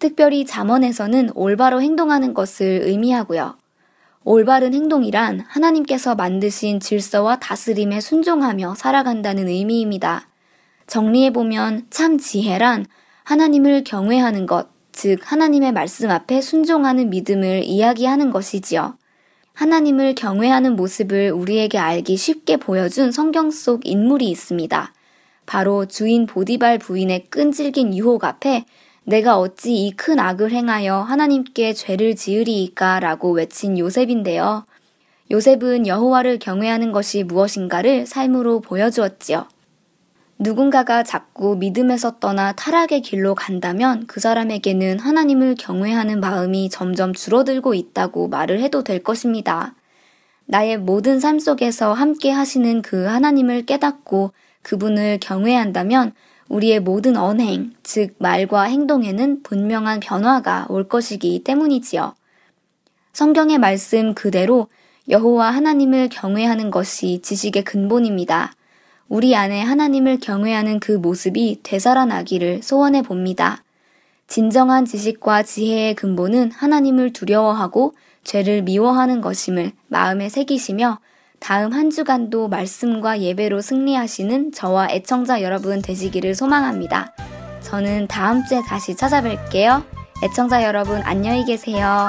[SPEAKER 5] 특별히 잠언에서는 올바로 행동하는 것을 의미하고요. 올바른 행동이란 하나님께서 만드신 질서와 다스림에 순종하며 살아간다는 의미입니다. 정리해보면 참 지혜란 하나님을 경외하는 것, 즉 하나님의 말씀 앞에 순종하는 믿음을 이야기하는 것이지요. 하나님을 경외하는 모습을 우리에게 알기 쉽게 보여준 성경 속 인물이 있습니다. 바로 주인 보디발 부인의 끈질긴 유혹 앞에 내가 어찌 이 큰 악을 행하여 하나님께 죄를 지으리이까 라고 외친 요셉인데요. 요셉은 여호와를 경외하는 것이 무엇인가를 삶으로 보여주었지요. 누군가가 자꾸 믿음에서 떠나 타락의 길로 간다면 그 사람에게는 하나님을 경외하는 마음이 점점 줄어들고 있다고 말을 해도 될 것입니다. 나의 모든 삶 속에서 함께 하시는 그 하나님을 깨닫고 그분을 경외한다면 우리의 모든 언행, 즉 말과 행동에는 분명한 변화가 올 것이기 때문이지요. 성경의 말씀 그대로 여호와 하나님을 경외하는 것이 지식의 근본입니다. 우리 안에 하나님을 경외하는 그 모습이 되살아나기를 소원해 봅니다. 진정한 지식과 지혜의 근본은 하나님을 두려워하고 죄를 미워하는 것임을 마음에 새기시며 다음 한 주간도 말씀과 예배로 승리하시는 저와 애청자 여러분 되시기를 소망합니다. 저는 다음 주에 다시 찾아뵐게요.
[SPEAKER 6] 애청자 여러분 안녕히 계세요.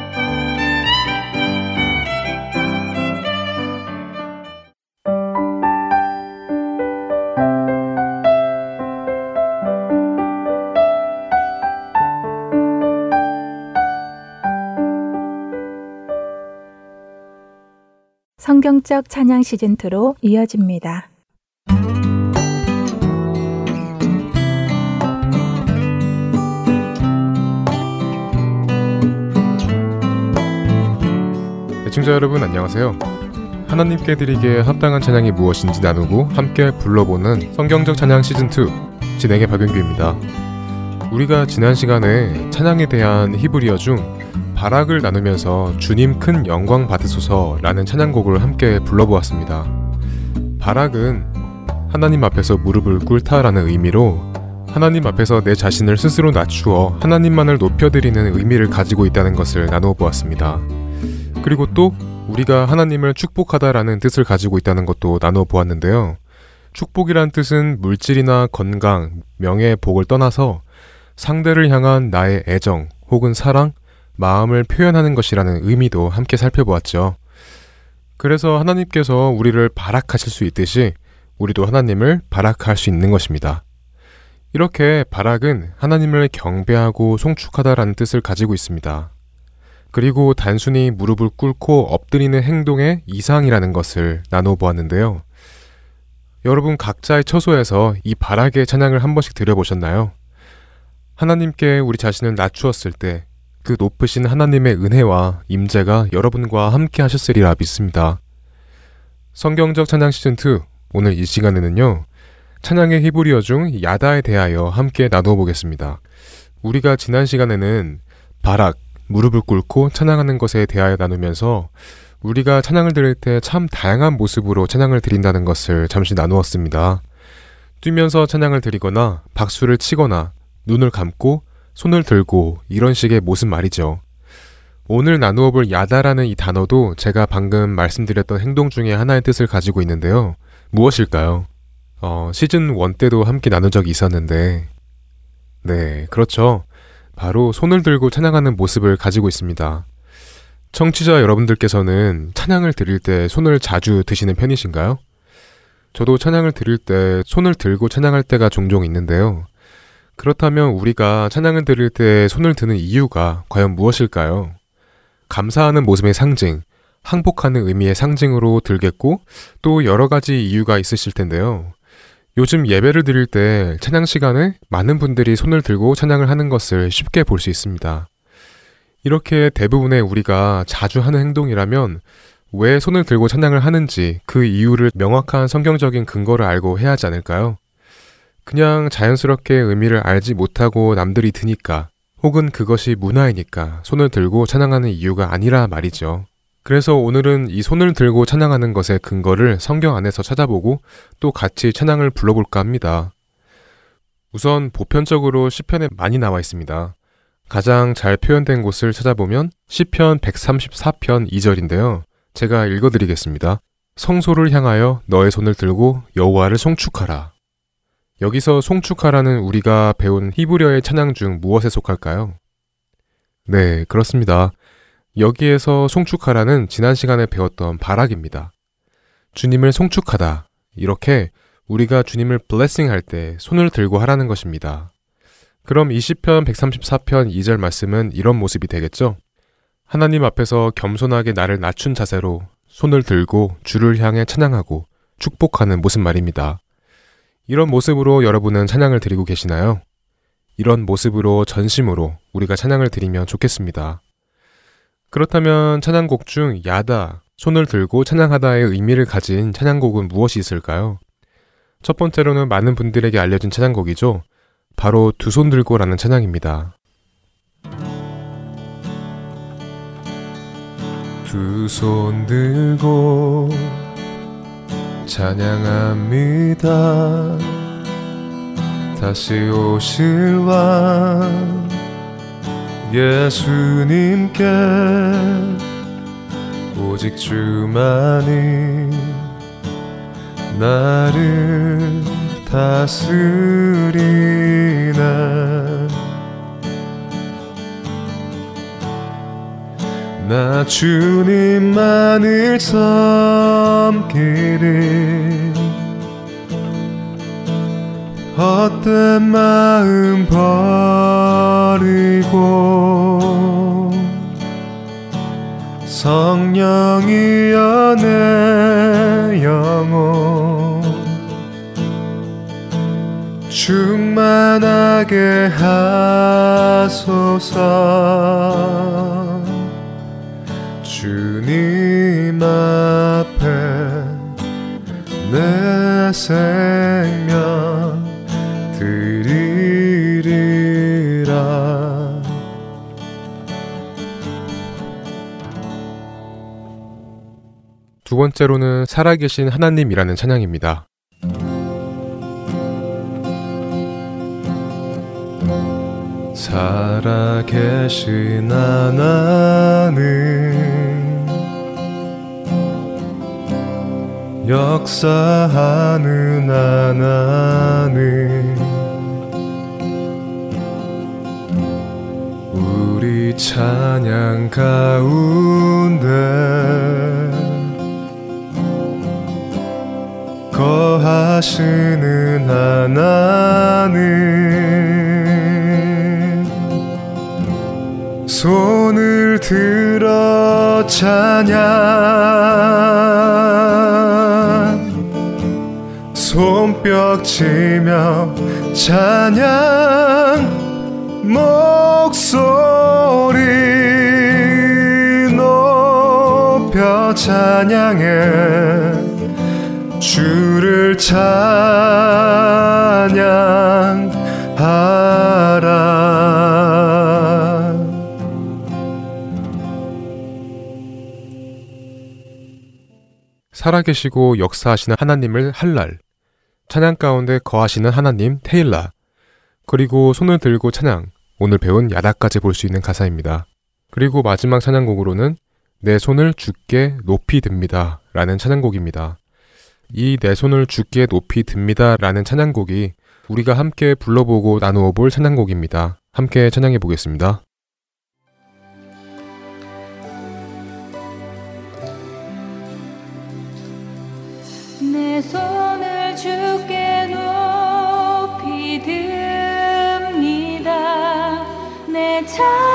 [SPEAKER 1] 성경적 찬양 시즌 2로 이어집니다.
[SPEAKER 7] 애청자 여러분 안녕하세요. 하나님께 드리기에 합당한 찬양이 무엇인지 나누고 함께 불러보는 성경적 찬양 시즌 2 진행의 박윤규입니다. 우리가 지난 시간에 찬양에 대한 히브리어 중 바락을 나누면서 주님 큰 영광 받으소서라는 찬양곡을 함께 불러보았습니다. 바락은 하나님 앞에서 무릎을 꿇다라는 의미로 하나님 앞에서 내 자신을 스스로 낮추어 하나님만을 높여드리는 의미를 가지고 있다는 것을 나누어 보았습니다. 그리고 또 우리가 하나님을 축복하다라는 뜻을 가지고 있다는 것도 나누어 보았는데요. 축복이란 뜻은 물질이나 건강, 명예, 복을 떠나서 상대를 향한 나의 애정 혹은 사랑 마음을 표현하는 것이라는 의미도 함께 살펴보았죠. 그래서 하나님께서 우리를 발악하실 수 있듯이 우리도 하나님을 발악할 수 있는 것입니다. 이렇게 발악은 하나님을 경배하고 송축하다라는 뜻을 가지고 있습니다. 그리고 단순히 무릎을 꿇고 엎드리는 행동의 이상이라는 것을 나눠 보았는데요. 여러분 각자의 처소에서 이 발악의 찬양을 한 번씩 들여보셨나요? 하나님께 우리 자신을 낮추었을 때 그 높으신 하나님의 은혜와 임재가 여러분과 함께 하셨으리라 믿습니다. 성경적 찬양 시즌 2 오늘 이 시간에는요. 찬양의 히브리어 중 야다에 대하여 함께 나누어 보겠습니다. 우리가 지난 시간에는 바락, 무릎을 꿇고 찬양하는 것에 대하여 나누면서 우리가 찬양을 드릴 때 참 다양한 모습으로 찬양을 드린다는 것을 잠시 나누었습니다. 뛰면서 찬양을 드리거나 박수를 치거나 눈을 감고 손을 들고 이런 식의 모습 말이죠. 오늘 나누어 볼 야다라는 이 단어도 제가 방금 말씀드렸던 행동 중에 하나의 뜻을 가지고 있는데요. 무엇일까요? 어, 시즌 1 때도 함께 나눈 적이 있었는데, 네, 그렇죠. 바로 손을 들고 찬양하는 모습을 가지고 있습니다. 청취자 여러분들께서는 찬양을 드릴 때 손을 자주 드시는 편이신가요? 저도 찬양을 드릴 때 손을 들고 찬양할 때가 종종 있는데요. 그렇다면 우리가 찬양을 드릴 때 손을 드는 이유가 과연 무엇일까요? 감사하는 모습의 상징, 항복하는 의미의 상징으로 들겠고 또 여러 가지 이유가 있으실 텐데요. 요즘 예배를 드릴 때 찬양 시간에 많은 분들이 손을 들고 찬양을 하는 것을 쉽게 볼 수 있습니다. 이렇게 대부분의 우리가 자주 하는 행동이라면 왜 손을 들고 찬양을 하는지 그 이유를 명확한 성경적인 근거를 알고 해야 하지 않을까요? 그냥 자연스럽게 의미를 알지 못하고 남들이 드니까 혹은 그것이 문화이니까 손을 들고 찬양하는 이유가 아니라 말이죠. 그래서 오늘은 이 손을 들고 찬양하는 것의 근거를 성경 안에서 찾아보고 또 같이 찬양을 불러볼까 합니다. 우선 보편적으로 시편에 많이 나와 있습니다. 가장 잘 표현된 곳을 찾아보면 시편 134편 2절인데요. 제가 읽어드리겠습니다. 성소를 향하여 너의 손을 들고 여호와를 송축하라. 여기서 송축하라는 우리가 배운 히브리어의 찬양 중 무엇에 속할까요? 네, 그렇습니다. 여기에서 송축하라는 지난 시간에 배웠던 바락입니다. 주님을 송축하다. 이렇게 우리가 주님을 블레싱 할 때 손을 들고 하라는 것입니다. 그럼 20편 134편 2절 말씀은 이런 모습이 되겠죠? 하나님 앞에서 겸손하게 나를 낮춘 자세로 손을 들고 주를 향해 찬양하고 축복하는 모습 말입니다. 이런 모습으로 여러분은 찬양을 드리고 계시나요? 이런 모습으로 전심으로 우리가 찬양을 드리면 좋겠습니다. 그렇다면 찬양곡 중 야다, 손을 들고 찬양하다의 의미를 가진 찬양곡은 무엇이 있을까요? 첫 번째로는 많은 분들에게 알려진 찬양곡이죠. 바로 두 손 들고라는 찬양입니다. 두 손 들고 찬양합니다. 다시 오실 왕 예수님께 오직 주만이 나를 다스리나 나 주님만을 섬기리 헛된 마음 버리고 성령이여 내 영혼 충만하게 하소서 앞에 내 생명 드리리라 두 번째로는 살아계신 하나님이라는 찬양입니다. 살아계신 하나님 역사하는 하나님 우리 찬양 가운데 거하시는 하나님 손을 들어 찬양 손뼉 치며 찬양 목소리 높여 찬양해. 주를 찬양하라. 살아계시고 역사하시는 하나님을 할랄 찬양 가운데 거하시는 하나님 테일라 그리고 손을 들고 찬양 오늘 배운 야다까지 볼 수 있는 가사입니다. 그리고 마지막 찬양곡으로는 내 손을 주께 높이 듭니다 라는 찬양곡입니다. 이 내 손을 주께 높이 듭니다 라는 찬양곡이 우리가 함께 불러보고 나누어 볼 찬양곡입니다. 함께 찬양해 보겠습니다.
[SPEAKER 6] 내 손 내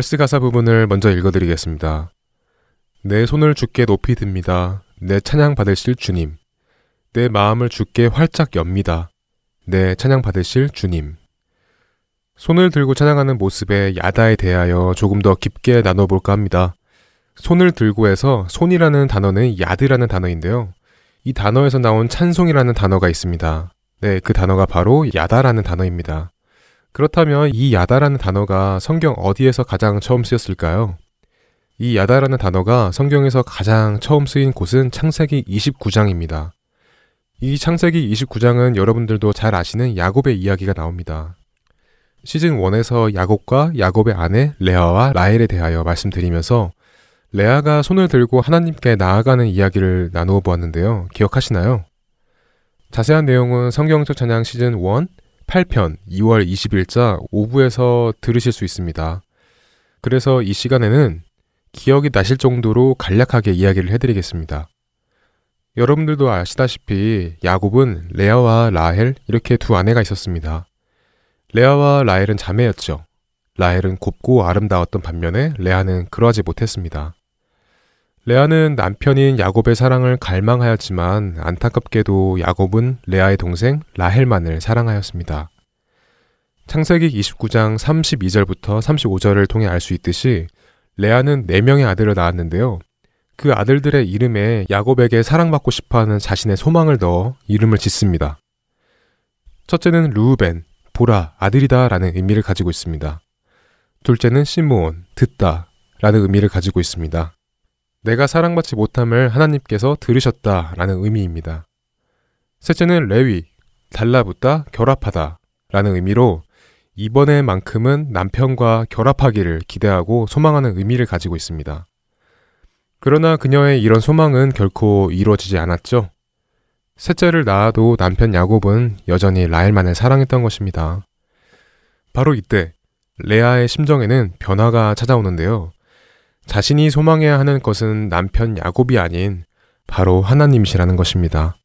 [SPEAKER 7] 벌스 가사 부분을 먼저 읽어드리겠습니다. 내 손을 주께 높이 듭니다. 내 찬양 받으실 주님. 내 마음을 주께 활짝 엽니다. 내 찬양 받으실 주님. 손을 들고 찬양하는 모습의 야다에 대하여 조금 더 깊게 나눠볼까 합니다. 손을 들고에서 손이라는 단어는 야드라는 단어인데요. 이 단어에서 나온 찬송이라는 단어가 있습니다. 네, 그 단어가 바로 야다라는 단어입니다. 그렇다면 이 야다라는 단어가 성경 어디에서 가장 처음 쓰였을까요? 이 야다라는 단어가 성경에서 가장 처음 쓰인 곳은 창세기 29장입니다. 이 창세기 29장은 여러분들도 잘 아시는 야곱의 이야기가 나옵니다. 시즌 1에서 야곱과 야곱의 아내 레아와 라헬에 대하여 말씀드리면서 레아가 손을 들고 하나님께 나아가는 이야기를 나누어 보았는데요. 기억하시나요? 자세한 내용은 성경적 찬양 시즌 1 8편 2월 20일자 오부에서 들으실 수 있습니다. 그래서 이 시간에는 기억이 나실 정도로 간략하게 이야기를 해드리겠습니다. 여러분들도 아시다시피 야곱은 레아와 라헬 이렇게 두 아내가 있었습니다. 레아와 라헬은 자매였죠. 라헬은 곱고 아름다웠던 반면에 레아는 그러하지 못했습니다. 레아는 남편인 야곱의 사랑을 갈망하였지만 안타깝게도 야곱은 레아의 동생 라헬만을 사랑하였습니다. 창세기 29장 32절부터 35절을 통해 알 수 있듯이 레아는 4명의 아들을 낳았는데요. 그 아들들의 이름에 야곱에게 사랑받고 싶어하는 자신의 소망을 넣어 이름을 짓습니다. 첫째는 루우벤, 보라, 아들이다 라는 의미를 가지고 있습니다. 둘째는 시므온, 듣다 라는 의미를 가지고 있습니다. 내가 사랑받지 못함을 하나님께서 들으셨다 라는 의미입니다. 셋째는 레위, 달라붙다, 결합하다 라는 의미로 이번에만큼은 남편과 결합하기를 기대하고 소망하는 의미를 가지고 있습니다. 그러나 그녀의 이런 소망은 결코 이루어지지 않았죠. 셋째를 낳아도 남편 야곱은 여전히 라헬만을 사랑했던 것입니다. 바로 이때 레아의 심정에는 변화가 찾아오는데요. 자신이 소망해야 하는 것은 남편 야곱이 아닌 바로 하나님이시라는 것입니다.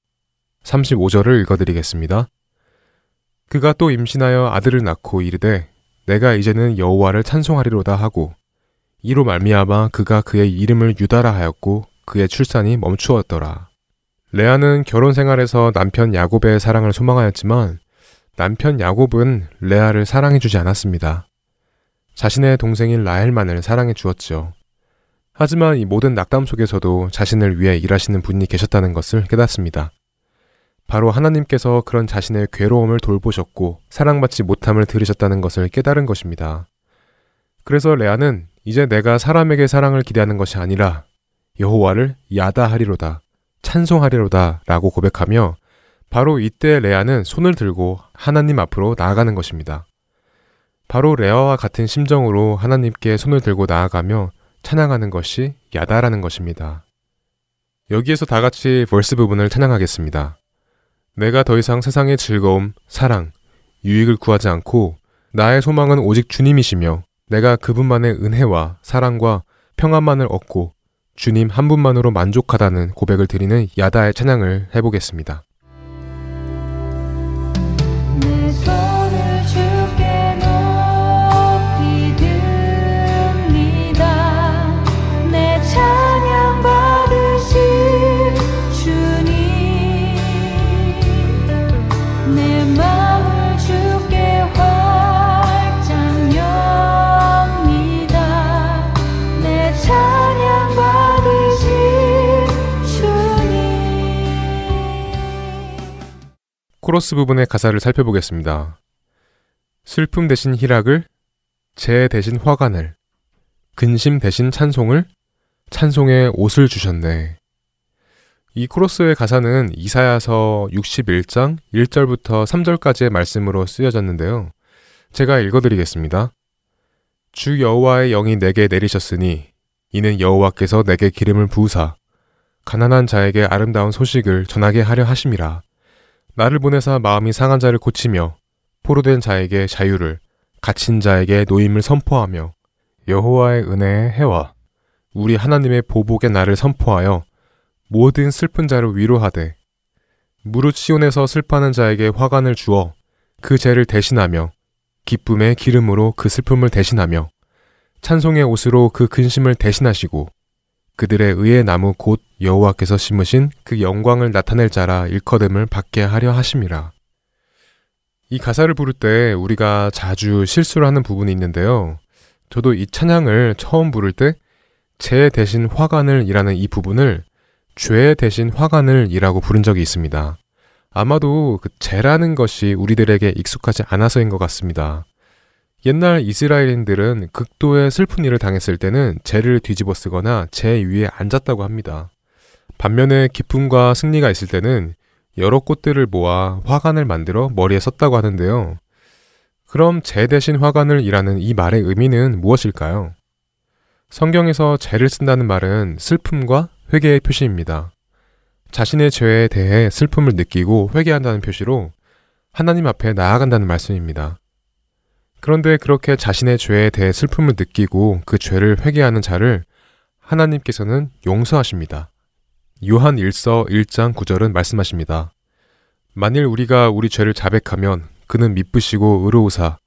[SPEAKER 7] 35절을 읽어드리겠습니다. 그가 또 임신하여 아들을 낳고 이르되 내가 이제는 여호와를 찬송하리로다 하고 이로 말미암아 그가 그의 이름을 유다라 하였고 그의 출산이 멈추었더라. 레아는 결혼 생활에서 남편 야곱의 사랑을 소망하였지만 남편 야곱은 레아를 사랑해 주지 않았습니다. 자신의 동생인 라헬만을 사랑해 주었죠. 하지만 이 모든 낙담 속에서도 자신을 위해 일하시는 분이 계셨다는 것을 깨닫습니다. 바로 하나님께서 그런 자신의 괴로움을 돌보셨고 사랑받지 못함을 들으셨다는 것을 깨달은 것입니다. 그래서 레아는 이제 내가 사람에게 사랑을 기대하는 것이 아니라 여호와를 야다하리로다, 찬송하리로다 라고 고백하며 바로 이때 레아는 손을 들고 하나님 앞으로 나아가는 것입니다. 바로 레아와 같은 심정으로 하나님께 손을 들고 나아가며 찬양하는 것이 야다라는 것입니다. 여기에서 다 같이 벌스 부분을 찬양하겠습니다. 내가 더 이상 세상의 즐거움, 사랑, 유익을 구하지 않고 나의 소망은 오직 주님이시며 내가 그분만의 은혜와 사랑과 평안만을 얻고 주님 한 분만으로 만족하다는 고백을 드리는 야다의 찬양을 해보겠습니다. 코러스 부분의 가사를 살펴보겠습니다. 슬픔 대신 희락을, 재 대신 화관을, 근심 대신 찬송을, 찬송의 옷을 주셨네. 이 코러스의 가사는 이사야서 61장 1절부터 3절까지의 말씀으로 쓰여졌는데요. 제가 읽어드리겠습니다. 주 여호와의 영이 내게 내리셨으니 이는 여호와께서 내게 기름을 부으사 가난한 자에게 아름다운 소식을 전하게 하려 하심이라. 나를 보내사 마음이 상한 자를 고치며 포로된 자에게 자유를 갇힌 자에게 노임을 선포하며 여호와의 은혜의 해와 우리 하나님의 보복의 날을 선포하여 모든 슬픈 자를 위로하되 무릇 시온에서 슬퍼하는 자에게 화관을 주어 그 죄를 대신하며 기쁨의 기름으로 그 슬픔을 대신하며 찬송의 옷으로 그 근심을 대신하시고 그들의 의의 나무 곧 여호와께서 심으신 그 영광을 나타낼 자라 일컬음을 받게 하려 하심이라. 이 가사를 부를 때 우리가 자주 실수를 하는 부분이 있는데요. 저도 이 찬양을 처음 부를 때제 대신 화관을 이라는 이 부분을 죄 대신 화관을 이라고 부른 적이 있습니다. 아마도 그 죄라는 것이 우리들에게 익숙하지 않아서인 것 같습니다. 옛날 이스라엘인들은 극도의 슬픈 일을 당했을 때는 죄를 뒤집어 쓰거나 죄 위에 앉았다고 합니다. 반면에 기쁨과 승리가 있을 때는 여러 꽃들을 모아 화관을 만들어 머리에 썼다고 하는데요. 그럼 재 대신 화관을 이라는 이 말의 의미는 무엇일까요? 성경에서 죄를 쓴다는 말은 슬픔과 회개의 표시입니다. 자신의 죄에 대해 슬픔을 느끼고 회개한다는 표시로 하나님 앞에 나아간다는 말씀입니다. 그런데 그렇게 자신의 죄에 대해 슬픔을 느끼고 그 죄를 회개하는 자를 하나님께서는 용서하십니다. 요한 1서 1장 9절은 말씀하십니다. 만일 우리가 우리 죄를 자백하면 그는 미쁘시고 의로우사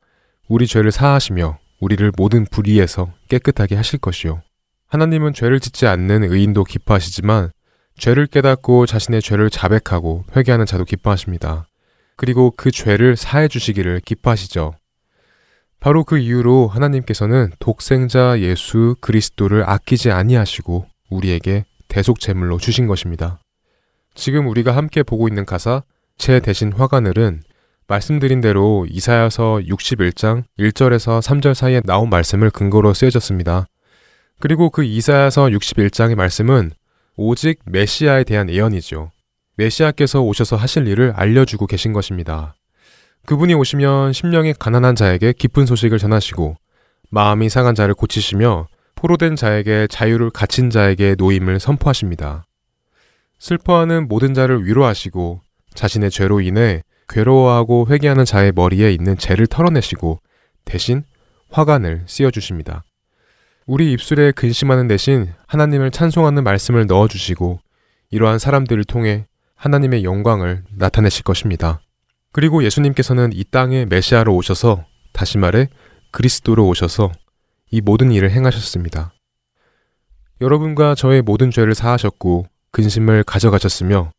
[SPEAKER 7] 우리 죄를 사하시며 우리를 모든 불의에서 깨끗하게 하실 것이요. 하나님은 죄를 짓지 않는 의인도 기뻐하시지만 죄를 깨닫고 자신의 죄를 자백하고 회개하는 자도 기뻐하십니다. 그리고 그 죄를 사해 주시기를 기뻐하시죠. 바로 그 이유로 하나님께서는 독생자 예수 그리스도를 아끼지 아니하시고 우리에게 대속 제물로 주신 것입니다. 지금 우리가 함께 보고 있는 가사 제 대신 화관을은 말씀드린 대로 이사야서 61장 1절에서 3절 사이에 나온 말씀을 근거로 쓰여졌습니다. 그리고 그 이사야서 61장의 말씀은 오직 메시아에 대한 예언이죠. 메시아께서 오셔서 하실 일을 알려주고 계신 것입니다. 그분이 오시면 심령이 가난한 자에게 기쁜 소식을 전하시고 마음이 상한 자를 고치시며 포로된 자에게 자유를 갇힌 자에게 노임을 선포하십니다. 슬퍼하는 모든 자를 위로하시고 자신의 죄로 인해 괴로워하고 회개하는 자의 머리에 있는 죄를 털어내시고 대신 화관을 씌워주십니다. 우리 입술에 근심하는 대신 하나님을 찬송하는 말씀을 넣어주시고 이러한 사람들을 통해 하나님의 영광을 나타내실 것입니다. 그리고 예수님께서는 이 땅에 메시아로 오셔서 다시 말해 그리스도로 오셔서 이 모든 일을 행하셨습니다. 여러분과 저의 모든 죄를 사하셨고 근심을 가져가셨으며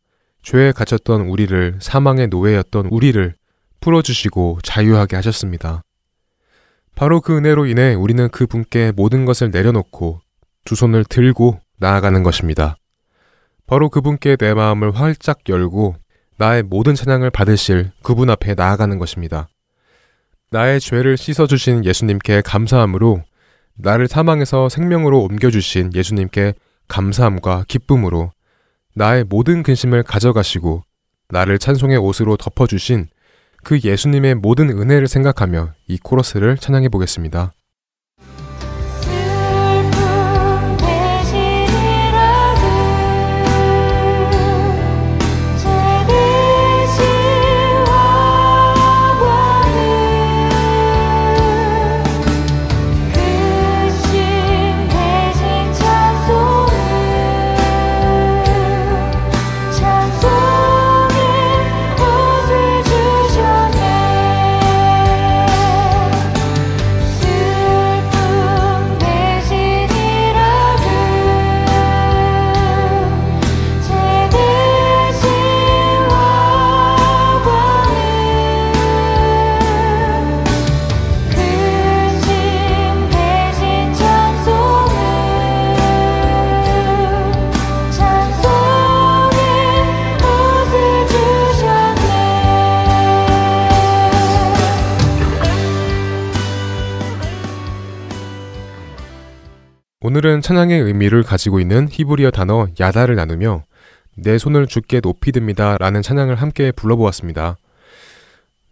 [SPEAKER 7] 죄에 갇혔던 우리를 사망의 노예였던 우리를 풀어주시고 자유하게 하셨습니다. 바로 그 은혜로 인해 우리는 그 분께 모든 것을 내려놓고 두 손을 들고 나아가는 것입니다. 바로 그분께 내 마음을 활짝 열고 나의 모든 찬양을 받으실 그분 앞에 나아가는 것입니다. 나의 죄를 씻어주신 예수님께 감사함으로 나를 사망에서 생명으로 옮겨주신 예수님께 감사함과 기쁨으로 나의 모든 근심을 가져가시고 나를 찬송의 옷으로 덮어주신 그 예수님의 모든 은혜를 생각하며 이 코러스를 찬양해 보겠습니다. 오늘은 찬양의 의미를 가지고 있는 히브리어 단어 야다를 나누며 내 손을 주께 높이 듭니다 라는 찬양을 함께 불러보았습니다.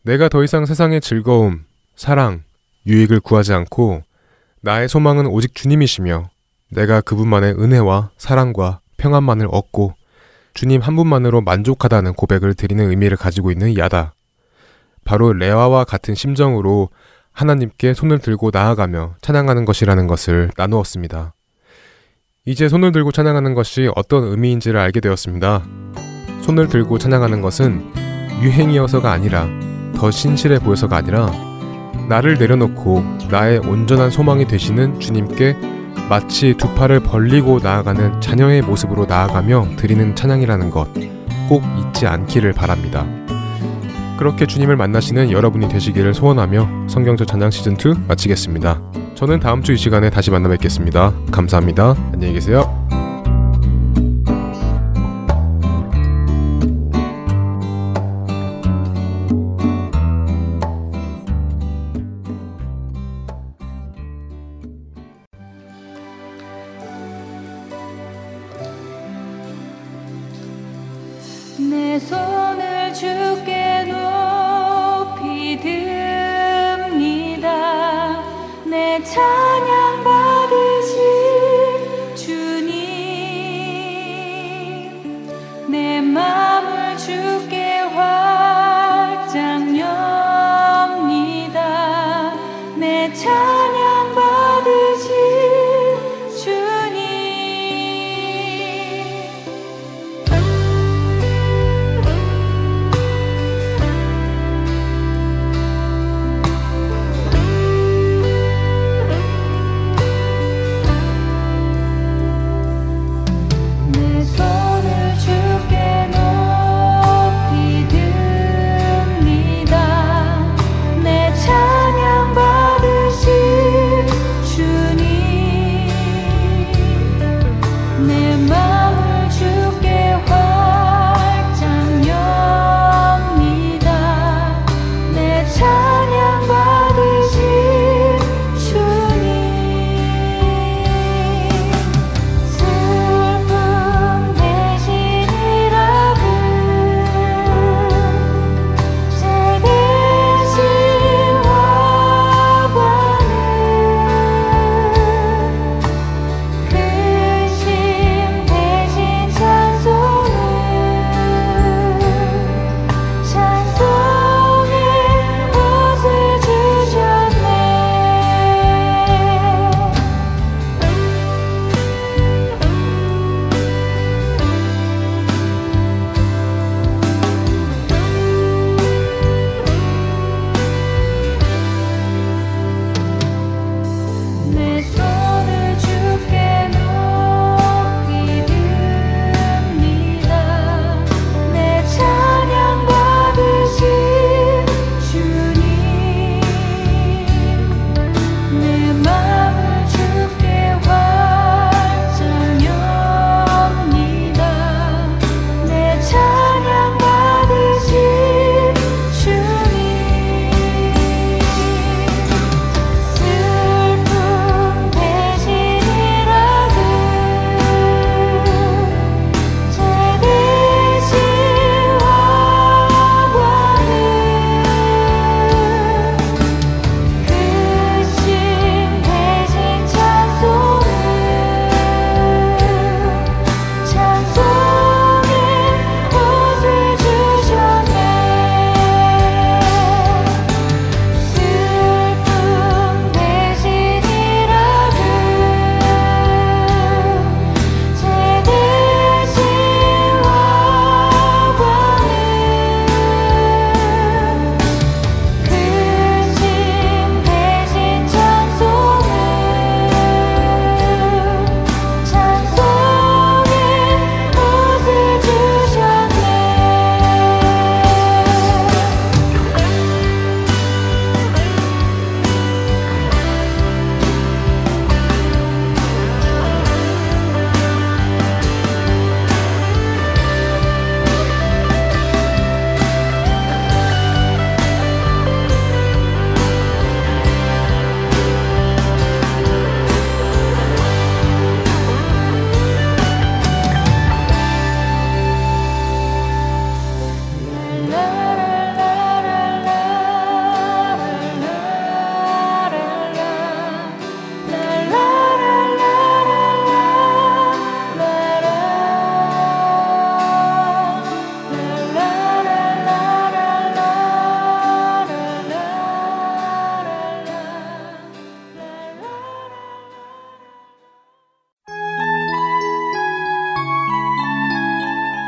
[SPEAKER 7] 내가 더 이상 세상의 즐거움, 사랑, 유익을 구하지 않고 나의 소망은 오직 주님이시며 내가 그분만의 은혜와 사랑과 평안만을 얻고 주님 한 분만으로 만족하다는 고백을 드리는 의미를 가지고 있는 야다. 바로 레와와 같은 심정으로 하나님께 손을 들고 나아가며 찬양하는 것이라는 것을 나누었습니다. 이제 손을 들고 찬양하는 것이 어떤 의미인지를 알게 되었습니다. 손을 들고 찬양하는 것은 유행이어서가 아니라 더 신실해 보여서가 아니라
[SPEAKER 6] 나를 내려놓고 나의 온전한 소망이 되시는 주님께 마치 두 팔을 벌리고 나아가는 자녀의 모습으로 나아가며 드리는 찬양이라는 것 꼭 잊지 않기를 바랍니다. 그렇게 주님을 만나시는 여러분이 되시기를 소원하며 성경적 찬양 시즌 2 마치겠습니다. 저는 다음 주 이 시간에 다시 만나 뵙겠습니다. 감사합니다. 안녕히 계세요.